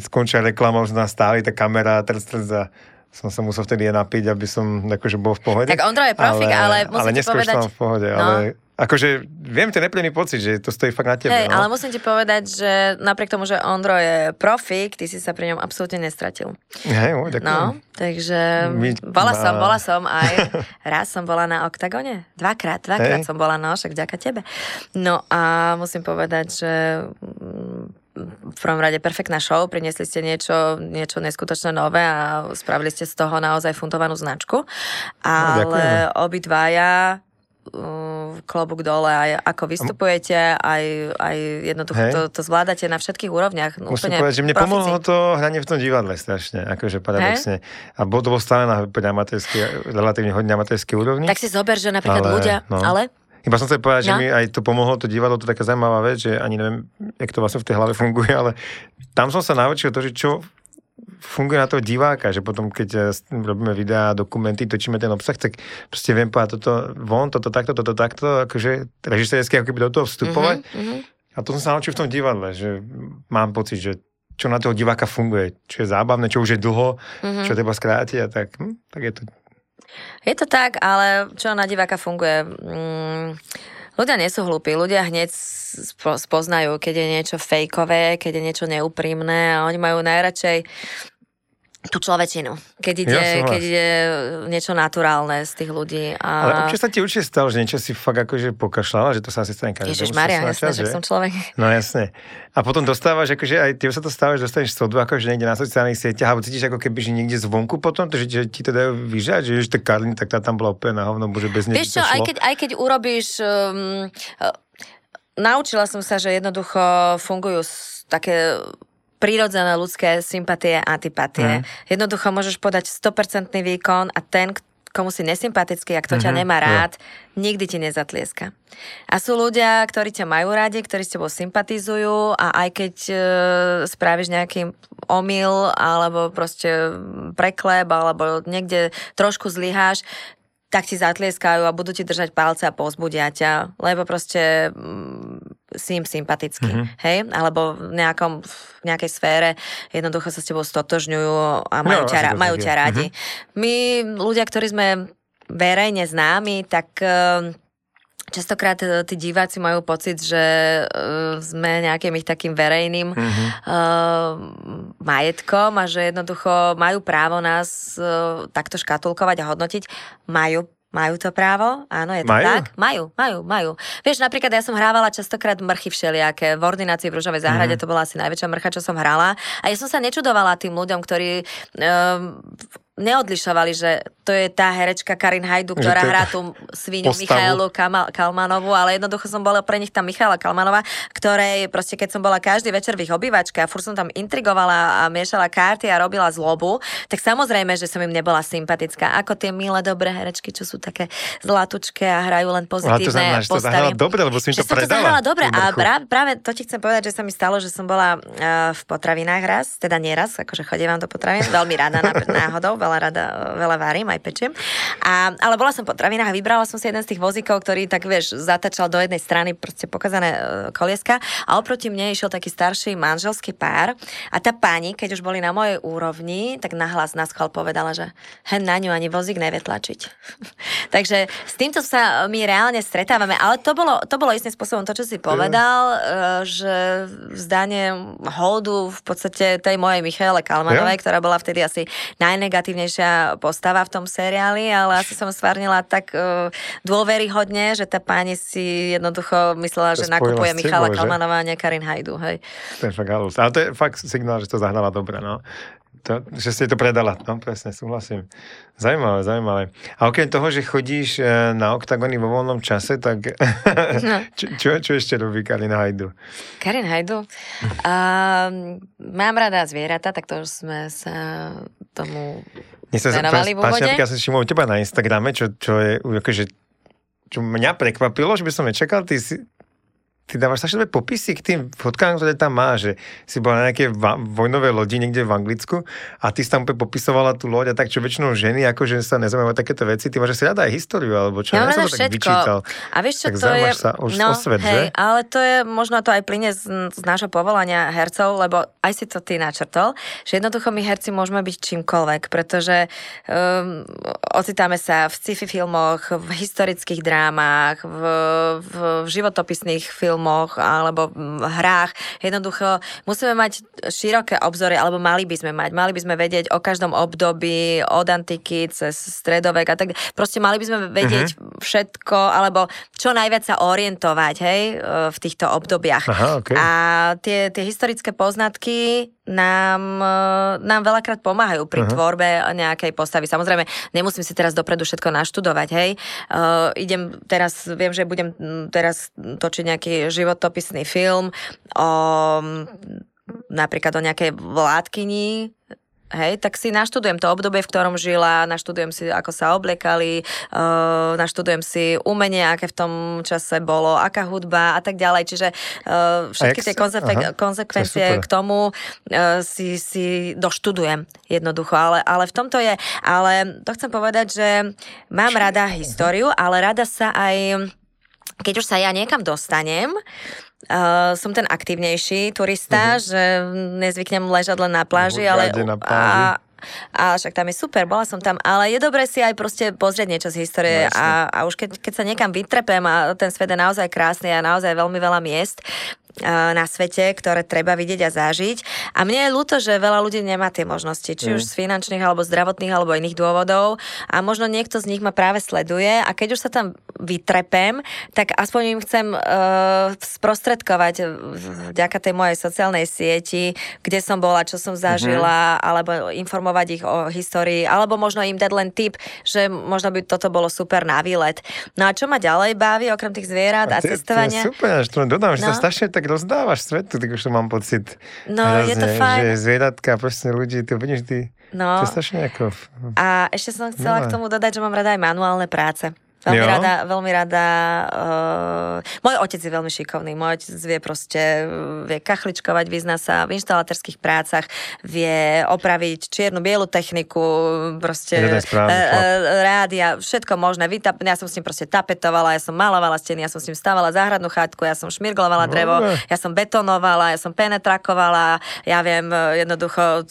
skončila reklama, už nás stáli tá kamera, teraz, teraz a som sa musel vtedy napiť, aby som akože bol v pohode. Tak Ondro je profik, ale musím ale ti neskôr povedať- v pohode, No. ale akože viem ten nepríjemný pocit, že to stojí fakt na tebe. Hej, no. ale musím ti povedať, že napriek tomu, že Ondro je profik, ty si sa pri ňom absolútne nestratil. Hej, o, ďakujem. No, takže My- bola som, bola som aj, raz som bola na Oktagone, dvakrát, dvakrát Hej. som bola, no, však vďaka tebe. No a musím povedať, že mm, v prvom rade perfektná show, priniesli ste niečo, niečo neskutočné nové a spravili ste z toho naozaj fundovanú značku. Ale ďakujeme. obidvaja klobúk dole, aj ako vystupujete, aj, aj jednoducho to, to zvládate na všetkých úrovniach. No, Musím povedať, že mne profici. pomohlo to hranie v tom divadle strašne, akože paradoxne. Hey? A bolo to stále na relatívne hodne amatérskej úrovni. Tak si zober, že napríklad ale, ľudia, no. ale iba som chcel povedať, no. že mi aj to pomohlo, to divadlo, to je taká zaujímavá vec, že ani neviem, jak to vlastne v tej hlave funguje, ale tam som sa naučil to, že čo funguje na toho diváka, že potom, keď eh, robíme videá, dokumenty, točíme ten obsah, tak proste viem povedať toto von, toto takto, toto takto, akože režisérsky ako keby do toho vstupovať. Mm-hmm. A to som sa naučil v tom divadle, že mám pocit, že čo na toho diváka funguje, čo je zábavné, čo už je dlho, mm-hmm. čo treba skrátiť a tak, hm, tak je to je to tak, ale čo na diváka funguje? Mm, ľudia nie sú hlúpi, ľudia hneď spoznajú, keď je niečo fejkové, keď je niečo neúprimné a oni majú najradšej tú človečinu, keď ide, ja keď ide niečo naturálne z tých ľudí. A... Ale občas sa ti určite stalo, že niečo si fakt akože pokašľala, že to sa asi stane každému. Ježiš Maria, jasné, že? že som človek. No jasne. A potom dostávaš, akože aj ty sa to stáva, že dostaneš sodu, akože niekde na sociálnych sieťach, alebo cítiš ako keby, že niekde zvonku potom, to, že, že ti to dajú vyžať, že ešte Karlin, tak tá tam bola úplne na hovno, bože bez nej Vieš čo, aj keď, aj keď urobíš, um, uh, naučila som sa, že jednoducho fungujú také prírodzené ľudské sympatie a antipatie. Mm. Jednoducho môžeš podať 100% výkon a ten, komu si nesympatický, ak to mm-hmm, ťa mhm, nemá rád, yeah. nikdy ti nezatlieska. A sú ľudia, ktorí ťa majú radi, ktorí s tebou sympatizujú a aj keď e, spravíš nejaký omyl alebo proste preklep alebo niekde trošku zlyháš, tak ti zatlieskajú a budú ti držať palce a pozbudia ťa, lebo proste mm, si im sympatický, mm-hmm. hej? Alebo v, nejakom, v nejakej sfére jednoducho sa s tebou stotožňujú a majú, no, ťa, majú ťa radi. Mm-hmm. My, ľudia, ktorí sme verejne známi, tak uh, Častokrát e, tí diváci majú pocit, že uh, sme nejakým ich takým verejným mm-hmm. majetkom a že jednoducho majú právo nás takto škatulkovať a hodnotiť. Majú majú to právo? Áno, je to majú? tak? Majú, majú, majú. Vieš, napríklad ja som hrávala častokrát mrchy všelijaké. V ordinácii v Ružovej záhrade mm. to bola asi najväčšia mrcha, čo som hrala. A ja som sa nečudovala tým ľuďom, ktorí um, neodlišovali, že to je tá herečka Karin Hajdu, ktorá hrá tú svinu Michailu Kalmanovú, ale jednoducho som bola pre nich tá Michaela Kalmanova, ktorej proste keď som bola každý večer v ich obývačke a fur som tam intrigovala a miešala karty a robila zlobu, tak samozrejme, že som im nebola sympatická. Ako tie milé dobré herečky, čo sú také zlatučké a hrajú len pozitívne ale to znamená, postavy. To dobre, lebo si to predala. to zahrala dobre a práve, práve to ti chcem povedať, že sa mi stalo, že som bola uh, v potravinách raz, teda nieraz, akože chodím do potravín, veľmi rada náhodou, veľa rada, veľa varím, aj pečiem. A, ale bola som po travinách a vybrala som si jeden z tých vozíkov, ktorý tak vieš, zatačal do jednej strany proste pokazané uh, kolieska a oproti mne išiel taký starší manželský pár a tá pani, keď už boli na mojej úrovni, tak nahlas na schvál povedala, že hen na ňu ani vozík nevie tlačiť. Takže s týmto sa my reálne stretávame, ale to bolo, to bolo istým spôsobom to, čo si povedal, uh, že vzdanie holdu v podstate tej mojej Michaele Kalmanovej, yeah. ktorá bola vtedy asi najnegatívnejšia postava v tom seriáli, ale asi som stvárnila tak uh, dôveryhodne, že tá pani si jednoducho myslela, to že nakupuje Michala Kalmanová a nie Karin Hajdu. Hej. To je fakt halus. Ale to je fakt signál, že to zahrala dobre. No. To, že si to predala, no presne, súhlasím. Zaujímavé, zaujímavé. A okrem toho, že chodíš e, na oktagony vo voľnom čase, tak no. čo, čo, čo ešte robí Karin Hajdu? Karin Hajdu? Uh, mám rada zvieratá, tak to už sme sa tomu mne sa venovali v úvode. Ja som všimol teba na Instagrame, čo, čo je akože čo mňa prekvapilo, že by som nečakal, ty si, ty dávaš strašne popisy k tým fotkám, ktoré tam má, že si bola na nejaké va- vojnové lodi niekde v Anglicku a ty si tam popisovala tú loď a tak, čo väčšinou ženy, akože sa nezaujímajú takéto veci, ty máš asi rada aj históriu, alebo čo, ja, ja som to tak vyčítal. A vieš čo, tak to je... sa už no, o svet, hej, že? ale to je, možno to aj plyne z, z nášho povolania hercov, lebo aj si to ty načrtol, že jednoducho my herci môžeme byť čímkoľvek, pretože um, ocitáme sa v sci-fi filmoch, v historických drámach, v, v, v životopisných filmoch, filmoch alebo v hrách. Jednoducho musíme mať široké obzory, alebo mali by sme mať. Mali by sme vedieť o každom období, od antiky cez stredovek a tak. Proste mali by sme vedieť uh-huh. všetko, alebo čo najviac sa orientovať, hej, v týchto obdobiach. Aha, okay. A tie, tie historické poznatky nám, e, nám veľakrát pomáhajú pri uh-huh. tvorbe nejakej postavy. Samozrejme, nemusím si teraz dopredu všetko naštudovať, hej. Uh, idem teraz, viem, že budem teraz točiť nejaký životopisný film o napríklad o nejakej vládkyni Hej, tak si naštudujem to obdobie, v ktorom žila, naštudujem si, ako sa obliekali, uh, naštudujem si umenie, aké v tom čase bolo, aká hudba a tak ďalej. Čiže uh, všetky tie konzekve- konsekvencie k tomu uh, si, si doštudujem jednoducho. Ale, ale v tomto je, ale to chcem povedať, že mám rada históriu, ale rada sa aj keď už sa ja niekam dostanem, Uh, som ten aktívnejší turista, uh-huh. že nezvyknem ležať len na pláži, ale... Na pláži. A, a však tam je super, bola som tam, ale je dobré si aj proste pozrieť niečo z histórie no, a, a už keď, keď sa niekam vytrepem a ten svet je naozaj krásny a naozaj veľmi veľa miest, na svete, ktoré treba vidieť a zažiť. A mne je ľúto, že veľa ľudí nemá tie možnosti, či mm. už z finančných, alebo zdravotných, alebo iných dôvodov. A možno niekto z nich ma práve sleduje a keď už sa tam vytrepem, tak aspoň im chcem uh, sprostredkovať vďaka tej mojej sociálnej sieti, kde som bola, čo som zažila, mm. alebo informovať ich o histórii, alebo možno im dať len tip, že možno by toto bolo super na výlet. No a čo ma ďalej baví, okrem tých zvierat a, a cestovania? To je super, až to dodám, že no. sa strašne tak rozdávaš svetu, tak už to mám pocit. No, hrozne, je to fajn. Že zvieratka, proste ľudí, to vidíš ty. No. To je strašne ako... A ešte som chcela no. k tomu dodať, že mám rada aj manuálne práce. Veľmi jo. rada, veľmi rada. Uh, môj otec je veľmi šikovný. Môj otec vie proste, vie kachličkovať, vyzná sa v inštalaterských prácach, vie opraviť čiernu, bielu techniku, proste uh, rádia, všetko možné. Vytap, ja som s ním proste tapetovala, ja som malovala steny, ja som s ním stávala záhradnú chatku, ja som šmirglovala drevo, no, ja som betonovala, ja som penetrakovala, ja viem jednoducho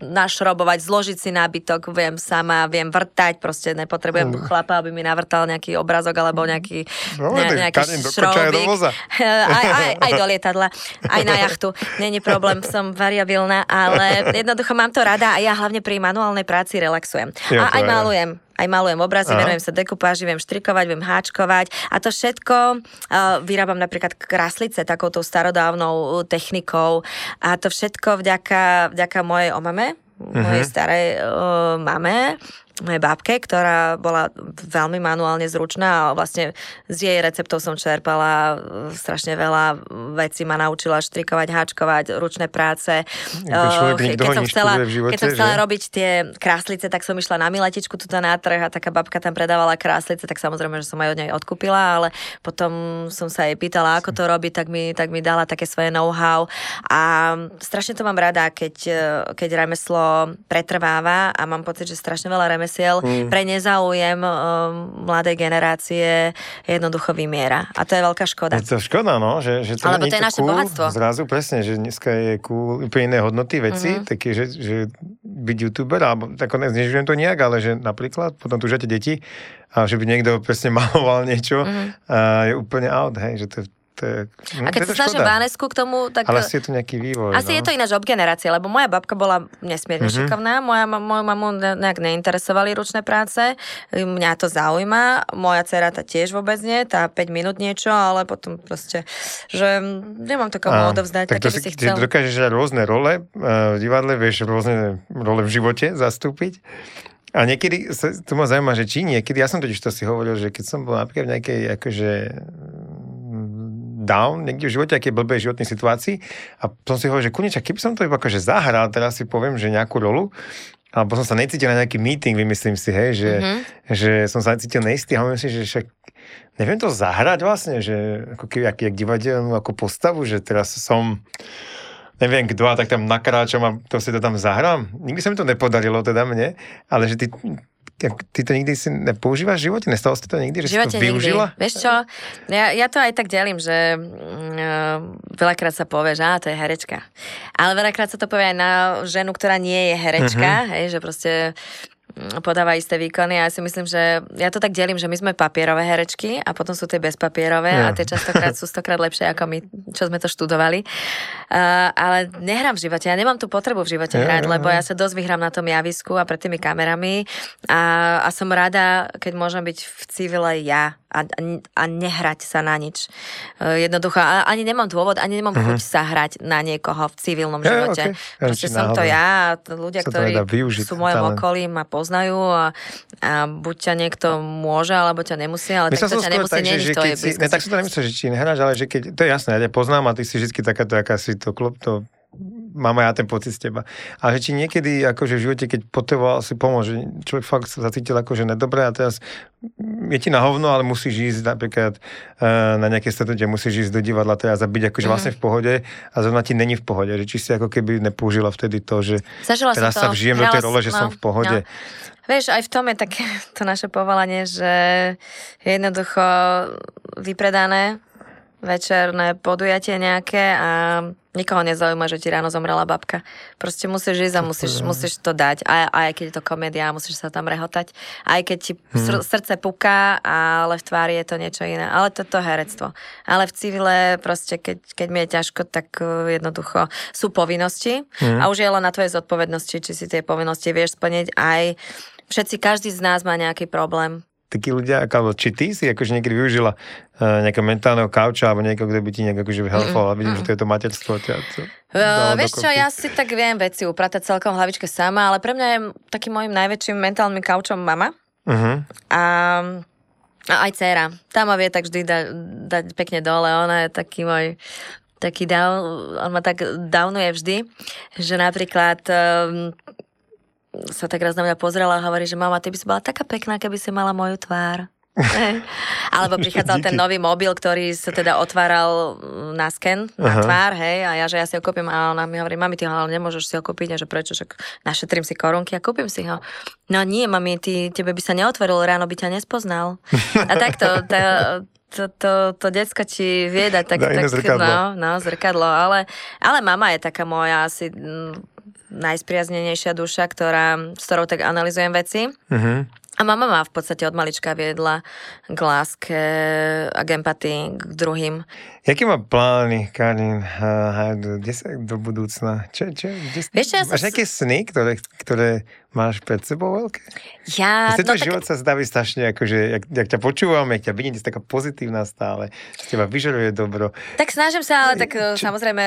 našrobovať, zložiť si nábytok, viem sama, viem vrtať, proste nepotrebujem chlapa, aby mi navrtal nejaký obrazok alebo nejaký, no, ne, nejaký šrobík. Do aj, aj, aj do lietadla, aj na jachtu. Není problém, som variabilná, ale jednoducho mám to rada a ja hlavne pri manuálnej práci relaxujem. Ja, a aj malujem aj malujem obrazy, Aha. venujem sa dekupáži, viem štrikovať, viem háčkovať a to všetko uh, vyrábam napríklad kráslice takouto starodávnou technikou a to všetko vďaka, vďaka mojej omame, uh-huh. mojej starej uh, mame mojej bábke, ktorá bola veľmi manuálne zručná a vlastne z jej receptov som čerpala e, strašne veľa vecí, ma naučila štrikovať, háčkovať, ručné práce. Človek, keď, som chcela, živote, keď som chcela že? robiť tie kráslice, tak som išla na miletičku tuto na trh a taká babka tam predávala kráslice, tak samozrejme, že som aj od nej odkúpila, ale potom som sa jej pýtala, ako to robiť, tak mi, tak mi dala také svoje know-how a strašne to mám rada, keď, e, keď remeslo pretrváva a mám pocit, že strašne veľa remeslo remesiel mm. pre nezáujem um, mladej generácie jednoducho vymiera. A to je veľká škoda. Je to škoda, no, že, že to, Alebo to je naše cool, bohatstvo. Zrazu presne, že dneska je cool úplne iné hodnoty veci, mm-hmm. také, že, že byť youtuber, alebo tak nežujem to nejak, ale že napríklad potom tu deti a že by niekto presne maloval niečo mm-hmm. a je úplne out, hej, že to je to je, no, a keď sa snažím Vánesku k tomu, tak... Ale asi je to nejaký vývoj. Asi no. je to ináč obgenerácia, lebo moja babka bola nesmierne mm-hmm. šikovná, moja, moju mamu nejak neinteresovali ručné práce, mňa to zaujíma, moja dcera tá tiež vôbec nie, tá 5 minút niečo, ale potom proste, že nemám to komu odovzdať, tak to si, si chcel. dokážeš rôzne role v divadle, vieš rôzne role v živote zastúpiť. A niekedy, to ma zaujíma, že či niekedy, ja som totiž to si hovoril, že keď som bol napríklad v nejakej akože down niekde v živote, aké blbej životnej situácii a som si hovoril, že kuniča, keby som to iba akože zahral, teraz si poviem, že nejakú rolu, alebo som sa necítil na nejaký meeting, vymyslím si, hej, že, mm-hmm. že som sa necítil neistý a myslím si, že však neviem to zahrať vlastne, že ako keby, jak, jak divadelnú ako postavu, že teraz som neviem kto a tak tam nakráčam a to si to tam zahrám. Nikdy sa mi to nepodarilo teda mne, ale že ty ty to nikdy si nepoužívaš v živote? Nestalo ste to nikdy, že si to využila? Nikdy. Vieš čo, ja, ja to aj tak delím, že uh, veľakrát sa povie, že á, to je herečka. Ale veľakrát sa to povie aj na ženu, ktorá nie je herečka, uh-huh. hej, že proste podáva isté výkony a ja si myslím, že ja to tak delím, že my sme papierové herečky a potom sú tie bezpapierové ja. a tie častokrát sú stokrát lepšie ako my, čo sme to študovali. Uh, ale nehrám v živote, ja nemám tú potrebu v živote ja, hrať, ja, lebo ja sa dosť vyhrám na tom javisku a pred tými kamerami a, a som rada, keď môžem byť v civile ja a a, a nehrať sa na nič. E, jednoducho, ani nemám dôvod, ani nemám uh-huh. chuť sa hrať na niekoho v civilnom ja, živote. Okay. Proste som to ja, ľudia, ktorí sú v mojom okolí, ma poznajú a, a buď ťa niekto môže, alebo ťa nemusí, ale tak to ťa nemusí, tak, nie že, že si, ne, tak si to nemyslím, že či nehráš, ale že keď, to je jasné, ja ťa poznám a ty si vždy takáto, aká si to, klop, to mám ja ten pocit z teba. Ale že či niekedy akože v živote, keď potreboval si pomôcť, že človek fakt sa zacítil akože nedobre a teraz je ti na hovno, ale musíš ísť napríklad uh, na nejaké stretnutie, musíš ísť do divadla teraz a byť akože mm. vlastne v pohode a zrovna ti není v pohode. Že či si ako keby nepoužila vtedy to, že Zažila teraz to. sa vžijem do tej role, že no, som v pohode. No. Vieš, aj v tom je také to naše povolanie, že je jednoducho vypredané večerné podujatie nejaké a nikoho nezaujíma, že ti ráno zomrela babka. Proste musíš ísť a musíš, musíš to dať. A, aj keď je to komédia, musíš sa tam rehotať. Aj keď ti hmm. srdce puká, ale v tvári je to niečo iné. Ale toto herectvo. Ale v civile proste, keď, keď mi je ťažko, tak e, jednoducho sú povinnosti hmm. a už je len na tvojej zodpovednosti, či si tie povinnosti vieš splniť aj Všetci, každý z nás má nejaký problém takí ľudia, ako, či ty si akože niekedy využila uh, nejakého mentálneho kauča alebo niekoho, kto by ti nejak akože helpol a vidím, mm. že to je to materstvo. Tia, to, uh, vieš čo, ja si tak viem veci upratať celkom v hlavičke sama, ale pre mňa je takým môjim najväčším mentálnym kaučom mama. Uh-huh. A a aj dcera. Tá ma vie tak vždy dať, dať pekne dole. Ona je taký môj taký down, on ma tak downuje vždy, že napríklad um, sa tak raz na mňa pozrela a hovorí, že mama, ty by si bola taká pekná, keby si mala moju tvár. Alebo prichádzal ten nový mobil, ktorý sa teda otváral mm, na sken, na Aha. tvár, hej, a ja, že ja si ho kúpim a ona mi hovorí, mami, ty ho ale nemôžeš si ho kúpiť, a že prečo, že našetrím si korunky a kúpim si ho. No nie, mami, ty, tebe by sa neotvoril, ráno by ťa nespoznal. A takto, to, to, to, to decko ti vie dať tak, tak zrkadlo. no, no, zrkadlo, ale, ale mama je taká moja asi mm, najspriaznenejšia duša, ktorá, s ktorou tak analizujem veci. Uh-huh. A mama ma v podstate od malička viedla k láske a k empatii k druhým. Jaké má plány, Karin, kde sa do budúcna? Čo, čo, kde, Vieš, ja máš som... nejaké sny, ktoré, ktoré máš pred sebou veľké? Ja... Myslím, no, tak... život sa zdaví strašne, akože, jak, jak ťa počúvam, jak ťa vidím, si taká pozitívna stále, že teba vyžaruje dobro. Tak snažím sa, ale tak čo? samozrejme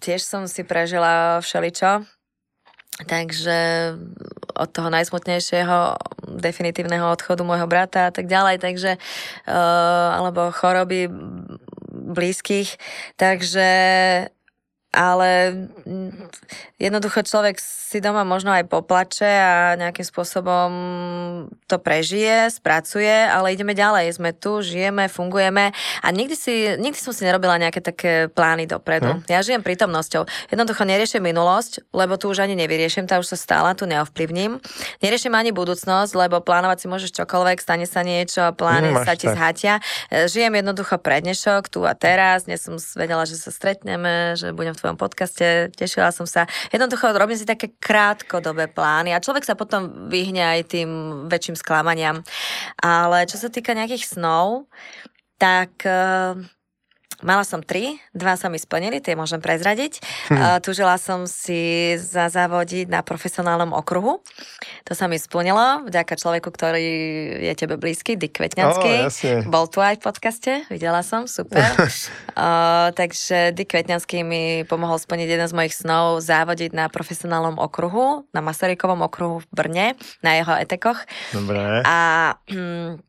tiež som si prežila všeličo Takže od toho najsmutnejšieho definitívneho odchodu môjho brata a tak ďalej, takže uh, alebo choroby blízkych, takže ale jednoducho človek si doma možno aj poplače a nejakým spôsobom to prežije, spracuje, ale ideme ďalej. Sme tu, žijeme, fungujeme a nikdy, si, nikdy som si nerobila nejaké také plány dopredu. Hm. Ja žijem prítomnosťou. Jednoducho neriešim minulosť, lebo tu už ani nevyriešim, tá už sa stala, tu neovplyvním. Neriešim ani budúcnosť, lebo plánovať si môžeš čokoľvek, stane sa niečo, plány hm, sa ti tak. zhatia. Žijem jednoducho prednešok, tu a teraz. Dnes som vedela, že sa stretneme, že budem v tvojom podcaste, tešila som sa. Jednoducho robím si také krátkodobé plány a človek sa potom vyhne aj tým väčším sklamaniam. Ale čo sa týka nejakých snov, tak uh, Mala som tri, dva sa mi splnili, tie môžem prezradiť. Hm. Uh, tužila som si zazavodiť na profesionálnom okruhu. To sa mi splnilo, vďaka človeku, ktorý je tebe blízky, Dick Kvetňanský. Oh, Bol tu aj v podcaste, videla som, super. uh, takže Dick Kvetňanský mi pomohol splniť jeden z mojich snov, závodiť na profesionálnom okruhu, na Masarykovom okruhu v Brne, na jeho etekoch. Dobre. A hm,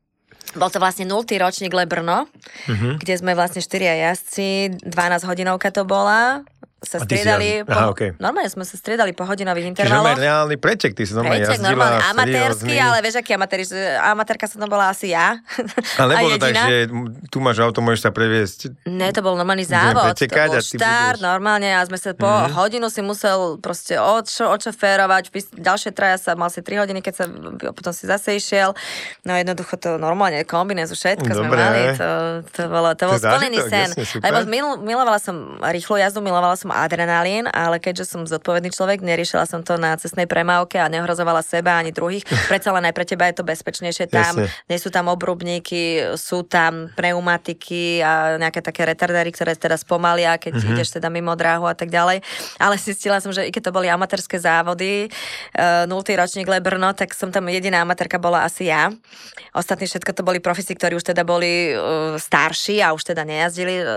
bol to vlastne 0. ročník Le Brno, uh-huh. kde sme vlastne štyria jazdci, 12 hodinovka to bola, sa striedali, po, Aha, okay. normálne sme sa striedali po hodinových intervaloch. Čiže reálny pretek, ty si normálne pretek, jazdila. normálne amatérsky, ale vieš, aký amatér, amatérka som to bola asi ja. Ale nebolo tak, že tu máš auto, môžeš sa previesť. Ne, to bol normálny závod, to bol štart, budeš... normálne a sme sa po mm-hmm. hodinu si musel proste odšo, odšoférovať, ďalšie traja sa mal si 3 hodiny, keď sa potom si zase išiel. No jednoducho to normálne, kombinézu, všetko Dobre. sme mali, to, to bolo, to bol splnený sen. Lebo milovala som rýchlu jazdu, milovala som som adrenalín, ale keďže som zodpovedný človek, neriešila som to na cestnej premávke a nehrozovala seba ani druhých. Predsa len aj pre teba je to bezpečnejšie tam. Jasne. Nie sú tam obrubníky, sú tam pneumatiky a nejaké také retardery, ktoré teda spomalia, keď mm-hmm. ideš teda mimo dráhu a tak ďalej. Ale zistila som, že i keď to boli amatérske závody, uh, 0. ročník Lebrno, tak som tam jediná amatérka bola asi ja. Ostatní všetko to boli profisi, ktorí už teda boli uh, starší a už teda nejazdili uh,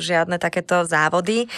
žiadne takéto závody.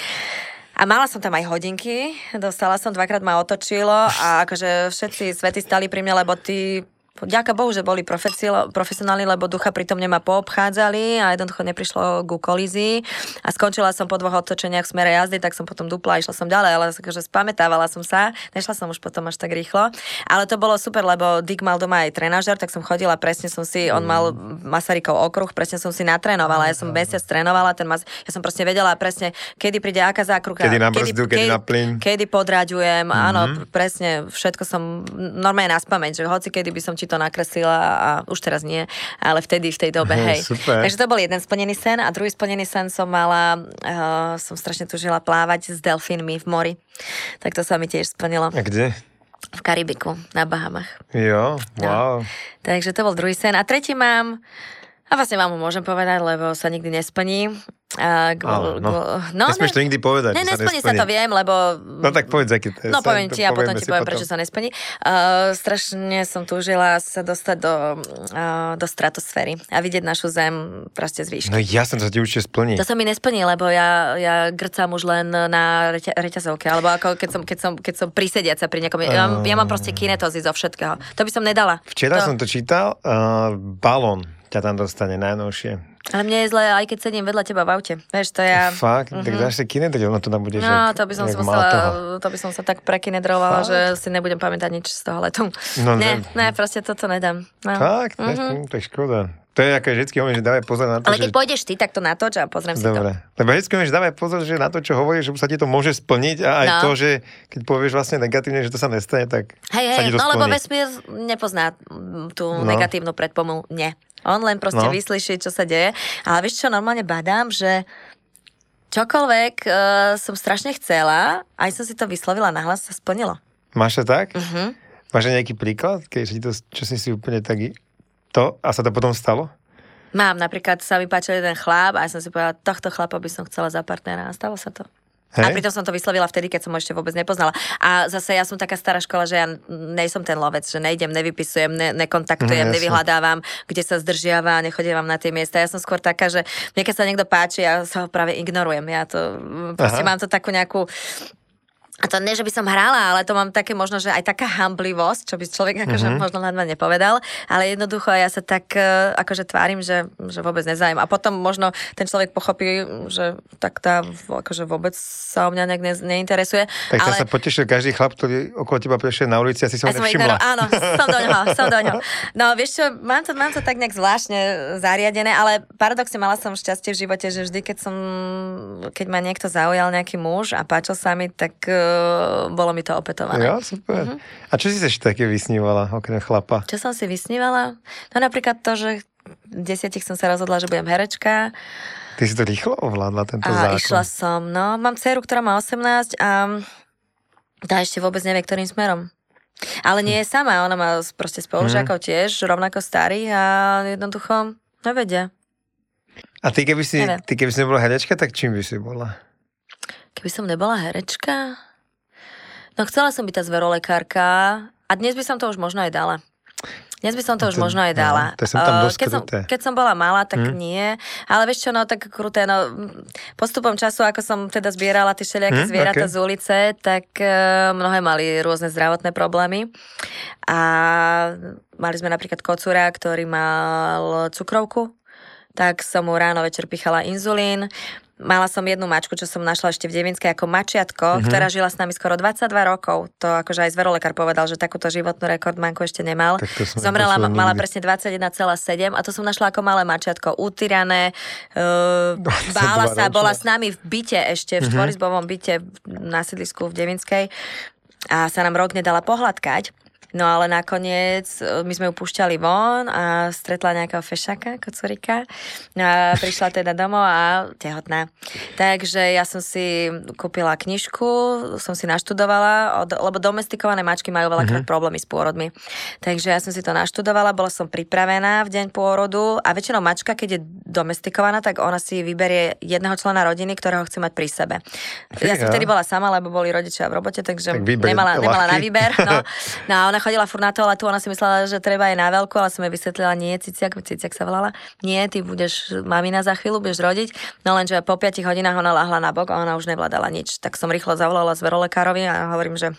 A mala som tam aj hodinky, dostala som, dvakrát ma otočilo a akože všetci svety stali pri mne, lebo tí Ďaká Bohu, že boli profesionálni, lebo ducha pritom nema poobchádzali a jednoducho neprišlo ku kolízii. A skončila som po dvoch otočeniach v smere jazdy, tak som potom dupla a išla som ďalej, ale akože spamätávala som sa. Nešla som už potom až tak rýchlo. Ale to bolo super, lebo Dick mal doma aj trenažer, tak som chodila, presne som si, on mal Masarykov okruh, presne som si natrénovala. Ja som mesiac trénovala, ten mas, ja som proste vedela presne, kedy príde aká zákruka, kedy na brzdu, kedy, kedy, na plyn. Kedy podraďujem, mm-hmm. áno, presne, všetko som normálne na spameť, že hoci kedy by som ti to nakreslila a už teraz nie, ale vtedy v tej dobe, hej. Super. Takže to bol jeden splnený sen a druhý splnený sen som mala, uh, som strašne tužila plávať s delfínmi v mori. Tak to sa mi tiež splnilo. A kde? V Karibiku, na Bahamach. Jo, wow. No. Takže to bol druhý sen. A tretí mám, a vlastne vám ho môžem povedať, lebo sa nikdy nesplní. A, gl, no. no, Nesmieš ne, to nikdy povedať. Ne, nesplní sa, sa to, viem, lebo... No tak povedz, aký to je. No poviem ti a potom ti poviem, potom. prečo sa nesplní. Uh, strašne som túžila sa dostať do, uh, do stratosféry a vidieť našu zem proste z výšky. No ja som to ti určite splní. To sa mi nesplní, lebo ja, ja grcam už len na reťa, reťazovke, alebo ako keď som, keď som, keď som prisediaca pri niekom. Ja, uh... ja mám proste kinetozy zo všetkého. To by som nedala. Včera to... som to čítal, uh, balón ťa tam dostane najnovšie. Ale mne je zle, aj keď sedím vedľa teba v aute. Vieš, to ja... Fakt? Mm-hmm. Tak mhm. dáš si kinetriť, ono to tam bude, No, to by som, sa musela, to by som sa tak prekinedrovala, že si nebudem pamätať nič z toho letu. No, ne, ne, proste toto nedám. No. Fakt? Mm-hmm. To je škoda. To je ako vždycky hovorím, že dávaj pozor na to, Ale keď že... pôjdeš ty, tak to natoč a pozriem Dobre. si to. Dobre. Lebo vždycky hovorím, že dávaj pozor, že na to, čo hovoríš, že sa ti to môže splniť a aj no. to, že keď povieš vlastne negatívne, že to sa nestane, tak hej, sa hej, ti to no splní. lebo vesmír nepozná tú no. negatívnu predpomu. Nie. On len proste no. vyslyší, čo sa deje. Ale vieš čo, normálne badám, že čokoľvek uh, som strašne chcela, aj som si to vyslovila nahlas, sa splnilo. Máš to tak? Uh-huh. Máš nejaký príklad, keď si to, čo si si úplne tak to a sa to potom stalo? Mám, napríklad sa mi páčil jeden chlap a ja som si povedala, tohto chlapa by som chcela za partnera a stalo sa to. Hej. A pritom som to vyslovila vtedy, keď som ho ešte vôbec nepoznala. A zase ja som taká stará škola, že ja nejsem ten lovec, že nejdem, nevypisujem, ne, nekontaktujem, no, nevyhľadávam, kde sa zdržiava, nechodievam na tie miesta. Ja som skôr taká, že mne keď sa niekto páči, ja sa ho práve ignorujem. Ja to, proste Aha. mám to takú nejakú a to nie, že by som hrala, ale to mám také možno, že aj taká hamblivosť, čo by človek akože mm-hmm. možno len nepovedal, ale jednoducho ja sa tak e, akože tvárim, že, že vôbec nezájem. A potom možno ten človek pochopí, že tak tá akože vôbec sa o mňa nejak ne, neinteresuje. Tak ale... sa potešil každý chlap, ktorý okolo teba prešiel na ulici a si som nevšimla. Áno, som do ňoho, som do ňoho. No vieš čo, mám to, mám to tak nejak zvláštne zariadené, ale paradoxne mala som šťastie v živote, že vždy, keď som, keď ma niekto zaujal nejaký muž a páčil sa mi, tak e, bolo mi to opetované. Jo, super. Uh-huh. A čo si sa ešte také vysnívala, okrem chlapa? Čo som si vysnívala? No napríklad to, že v desiatich som sa rozhodla, že budem herečka. Ty si to rýchlo ovládla, tento a zákon. išla som, no. Mám dceru, ktorá má 18 a tá ešte vôbec nevie, ktorým smerom. Ale nie je sama, ona má proste spolužiakov mm. tiež, rovnako starých a jednoducho nevedia. A ty keby si, ty keby si nebola herečka, tak čím by si bola? Keby som nebola herečka? No chcela som byť tá zverolekárka a dnes by som to už možno aj dala. Dnes by som to, už možno aj dala. No, to som tam dosť keď, som, keď som bola malá, tak hmm. nie. Ale vieš čo, no tak kruté, no postupom času, ako som teda zbierala tie všelijaké hmm, zvieratá okay. z ulice, tak uh, mnohé mali rôzne zdravotné problémy. A mali sme napríklad kocúra, ktorý mal cukrovku, tak som mu ráno večer pichala inzulín. Mala som jednu mačku, čo som našla ešte v Devinskej ako mačiatko, mm-hmm. ktorá žila s nami skoro 22 rokov. To akože aj zverolekár povedal, že takúto životnú rekordmanku ešte nemal. Zomrela, mala presne 21,7 a to som našla ako malé mačiatko, utyrané, uh, bála sa, bola s nami v byte ešte, v mm-hmm. byte na sídlisku v Devinskej a sa nám rok nedala pohľadkať No ale nakoniec my sme ju púšťali von a stretla nejakého fešaka, kocurika. A prišla teda domov a tehotná. Takže ja som si kúpila knižku, som si naštudovala, lebo domestikované mačky majú veľakrát mm-hmm. problémy s pôrodmi. Takže ja som si to naštudovala, bola som pripravená v deň pôrodu a väčšinou mačka, keď je domestikovaná, tak ona si vyberie jedného člena rodiny, ktorého chce mať pri sebe. Ja som vtedy bola sama, lebo boli rodičia v robote, takže tak nemala, nemala na výber. No. no a ona chodila furt na toaletu, ona si myslela, že treba aj na veľkú, ale som jej vysvetlila, nie, Ciciak, Ciciak sa volala, nie, ty budeš mamina za chvíľu, budeš rodiť. No lenže po 5 hodinách ona lahla na bok a ona už nevládala nič. Tak som rýchlo zavolala zverolekárovi a hovorím, že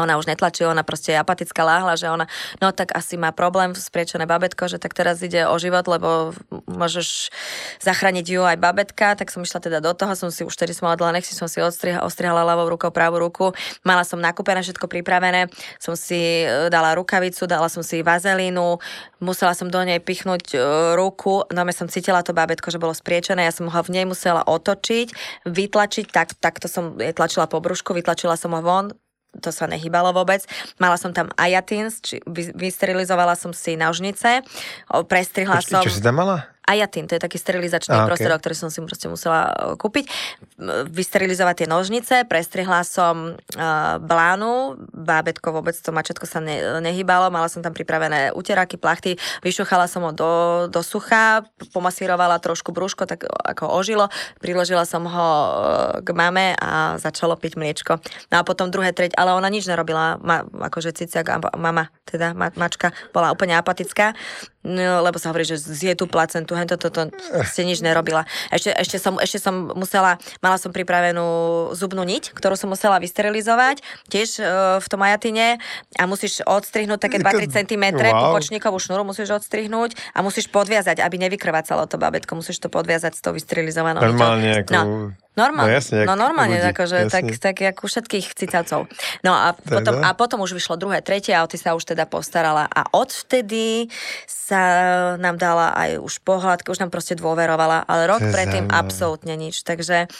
ona už netlačí, ona proste je apatická láhla, že ona, no tak asi má problém spriečené babetko, že tak teraz ide o život, lebo môžeš zachrániť ju aj babetka, tak som išla teda do toho, som si už tedy mala nech si som si ostrihala, ostrihala ľavou rukou pravú ruku, mala som nakúpené všetko pripravené, som si e, dala rukavicu, dala som si vazelínu, musela som do nej pichnúť e, ruku, no som cítila to babetko, že bolo spriečené, ja som ho v nej musela otočiť, vytlačiť, tak, takto som je tlačila po brúšku, vytlačila som ho von, to sa nehybalo vôbec. Mala som tam ajatins, či vysterilizovala som si nožnice, prestrihla Počkej, som... Čo si tam mala? Ajatin, to je taký sterilizačný ah, okay. ktorý som si proste musela e, kúpiť. Vysterilizovať tie nožnice, prestrihla som uh, blánu, bábetko vôbec to mačetko sa ne, nehybalo, mala som tam pripravené uteráky, plachty, vyšuchala som ho do, do sucha, pomasírovala trošku brúško, tak ako ožilo, priložila som ho uh, k mame a začalo piť mliečko. No a potom druhé, treť, ale ona nič nerobila, ma, akože ciciak a mama, teda ma, mačka, bola úplne apatická. No, lebo sa hovorí, že zje tú placentu, hento toto ste nič nerobila. Ešte, ešte, som, ešte som musela, mala som pripravenú zubnú niť, ktorú som musela vysterilizovať, tiež e, v tom ajatine a musíš odstrihnúť také 2-3 cm, wow. pupočníkovú šnúru musíš odstrihnúť a musíš podviazať, aby nevykrvácalo to babetko, musíš to podviazať s tou vysterilizovanou Normálne ako... No. Normálne, no, jasne, no normálne, ľudí, akože, tak, tak ako všetkých cicavcov. No a potom, a potom už vyšlo druhé, tretie a o ty sa už teda postarala. A odvtedy sa nám dala aj už pohľadka, už nám proste dôverovala, ale rok predtým absolútne nič. Takže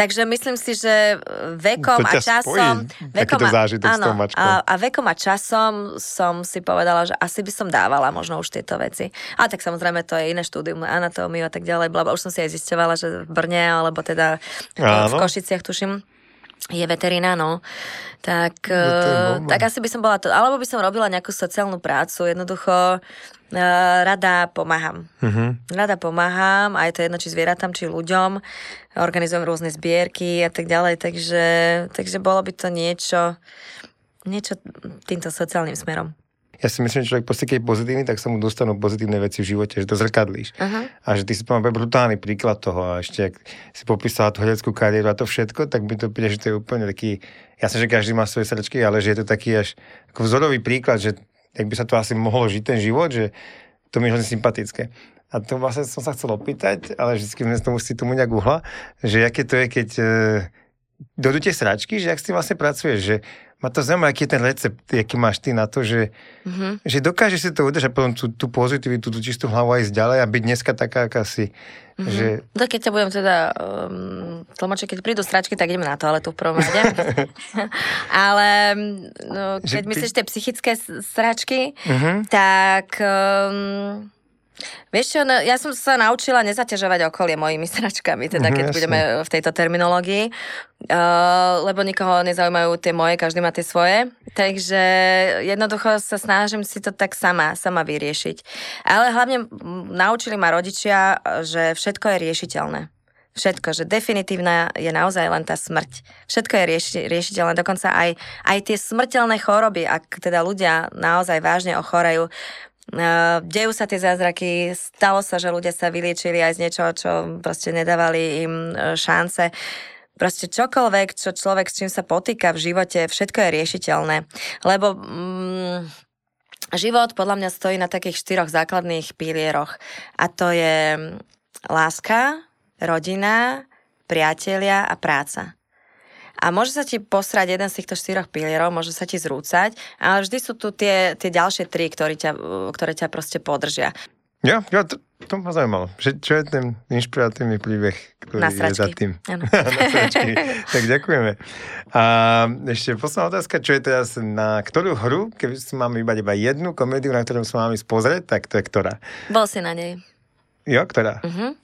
Takže myslím si, že vekom a časom... Spojí, vekom a, áno, a, a vekom a časom som si povedala, že asi by som dávala možno už tieto veci. A tak samozrejme to je iné štúdium, anatómiu a tak ďalej, blabla. Už som si aj zistovala, že v Brne, alebo teda áno. v Košiciach tuším, je veterina, no. Tak, no tak asi by som bola to, alebo by som robila nejakú sociálnu prácu, jednoducho uh, rada pomáham. Uh-huh. Rada pomáham, aj to jedno, či zvieratám, či ľuďom. Organizujem rôzne zbierky a tak ďalej, takže, takže bolo by to niečo, niečo týmto sociálnym smerom ja si myslím, že človek proste, keď je pozitívny, tak sa mu dostanú pozitívne veci v živote, že to zrkadlíš. Uh-huh. A že ty si máme brutálny príklad toho a ešte, ak si popísala tú hereckú kariéru a to všetko, tak by to príde, že to je úplne taký, ja som, že každý má svoje srdčky, ale že je to taký až ako vzorový príklad, že jak by sa to asi mohlo žiť ten život, že to mi je hrozne sympatické. A to vlastne som sa chcel opýtať, ale vždy sme to musí tomu nejak uhla, že aké to je, keď e, dojdu tie sračky, že ak s tým vlastne pracuješ, že ma to zaujíma, aký je ten recept, aký máš ty na to, že, mm-hmm. že dokáže si to udržať potom tú, tú pozitivitu, tú čistú hlavu aj ísť ďalej a byť dneska taká, aká si. Mm-hmm. Že... No keď sa budem teda um, tlmočiť, keď prídu stračky, tak ideme na toaletu v prvom rade. Ale no, keď ty... myslíš tie psychické stračky, mm-hmm. tak... Um, Vieš čo, no, ja som sa naučila nezaťažovať okolie mojimi sračkami, teda keď mm, budeme v tejto terminológii, uh, lebo nikoho nezaujímajú tie moje, každý má tie svoje. Takže jednoducho sa snažím si to tak sama, sama vyriešiť. Ale hlavne naučili ma rodičia, že všetko je riešiteľné. Všetko, že definitívna je naozaj len tá smrť. Všetko je rieši, riešiteľné, dokonca aj, aj tie smrteľné choroby, ak teda ľudia naozaj vážne ochorejú, dejú sa tie zázraky, stalo sa, že ľudia sa vyliečili aj z niečoho, čo proste nedávali im e, šance. Proste čokoľvek, čo človek s čím sa potýka v živote, všetko je riešiteľné. Lebo mm, život podľa mňa stojí na takých štyroch základných pilieroch. A to je láska, rodina, priatelia a práca. A môže sa ti posrať jeden z týchto štyroch pilierov, môže sa ti zrúcať, ale vždy sú tu tie, tie ďalšie tri, ktoré ťa, ktoré ťa proste podržia. Ja, ja to, to ma zaujímalo. Že, čo je ten inšpiratívny príbeh, ktorý je za tým? Tak ďakujeme. A ešte posledná otázka, čo je teraz na ktorú hru, keby si mám iba iba jednu komédiu, na ktorú sa mám ísť pozrieť, tak to je ktorá? Bol si na nej. Jo, ktorá? Mhm.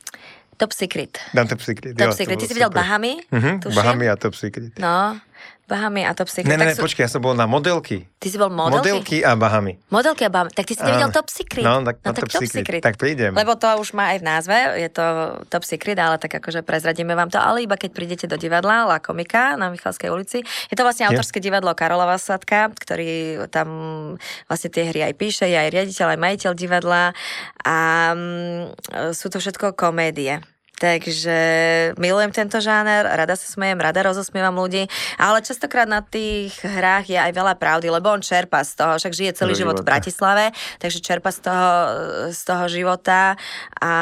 Top Secret. Dám Top Secret. Top jo, Secret. Ty bolo si videl super. Bahamy? Mhm, Tuším. Bahamy a Top Secret. No, Bahamy a Top Secret. Ne, ne, ne, sú- počkaj, ja som bol na modelky. Ty si bol modelky? Modelky a Bahamy. Modelky a Bahamy. Tak ty si nevidel. Top Secret. No, tak no, tak Top Secret. Tak prídem. Lebo to už má aj v názve, je to Top Secret, ale tak akože prezradíme vám to, ale iba keď prídete do divadla La Komika na Michalskej ulici. Je to vlastne autorské divadlo Karola Vasadka, ktorý tam vlastne tie hry aj píše, je aj riaditeľ, aj majiteľ divadla a mm, sú to všetko komédie. Takže milujem tento žáner, rada sa smejem, rada rozosmievam ľudí, ale častokrát na tých hrách je aj veľa pravdy, lebo on čerpa z toho, však žije celý život v. Bratislave, takže čerpa z toho, z toho života a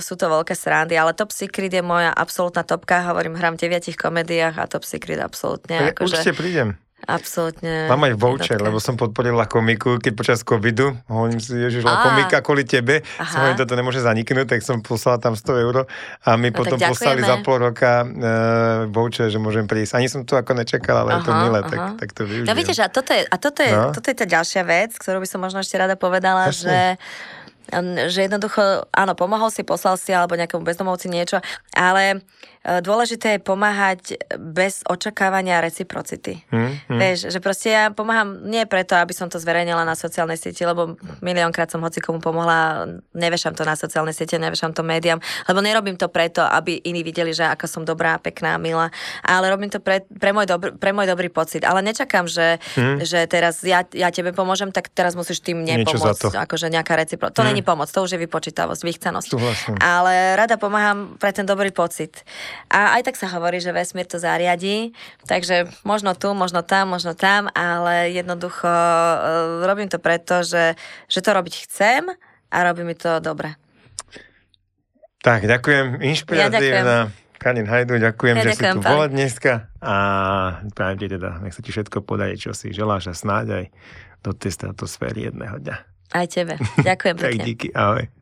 sú to veľké srandy, ale Top Secret je moja absolútna topka, hovorím, hrám v deviatich komediách a Top Secret absolútne, Určite akože prídem. Absolútne. Mám aj voucher, lebo som podporila komiku, keď počas covidu, hovorím si, ježiš, Á. komika kvôli tebe, Aha. som hovorím, toto nemôže zaniknúť, tak som poslala tam 100 eur a mi No potom poslali za pol roka uh, voucher, že môžem prísť. Ani som to ako nečakal, ale je to Aha, milé, aha. tak, tak to využijem. No vidíš, a toto je, a toto je, No. toto je tá ďalšia vec, ktorú by som možno ešte rada povedala, Jasne. že že jednoducho, áno, pomohol si, poslal si alebo nejakému bezdomovci niečo, ale e, dôležité je pomáhať bez očakávania reciprocity. Hm, hm. Vieš, že proste ja pomáham nie preto, aby som to zverejnila na sociálnej sieti, lebo miliónkrát som hoci komu pomohla, nevešam to na sociálne siete, nevešam to médiám, lebo nerobím to preto, aby iní videli, že ako som dobrá, pekná, milá, ale robím to pre, pre, môj, dobrý, pre môj dobrý pocit. Ale nečakám, že, Hm. že teraz ja, ja tebe pomôžem, tak teraz musíš tým mne Niečo za pomôcť. to. Akože nejaká recipro. To Hm. není pomoc, to už je vypočítavosť, vychcenosť. Súhlasím. Ale rada pomáham pre ten dobrý pocit. A aj tak sa hovorí, že vesmír to zariadí, takže možno tu, možno tam, možno tam, ale jednoducho e, robím to preto, že, že to robiť chcem a robí mi to dobre. Tak, ďakujem. Inšpiratívna. Kanin Hajdu, ďakujem, Ja že ďakujem, si tu Pali. bola dneska a prajem ti teda, nech sa ti všetko podarí, čo si želáš a snáď aj do tej stratosféry jedného dňa. Aj tebe. Ďakujem Tak pekne. díky, ahoj.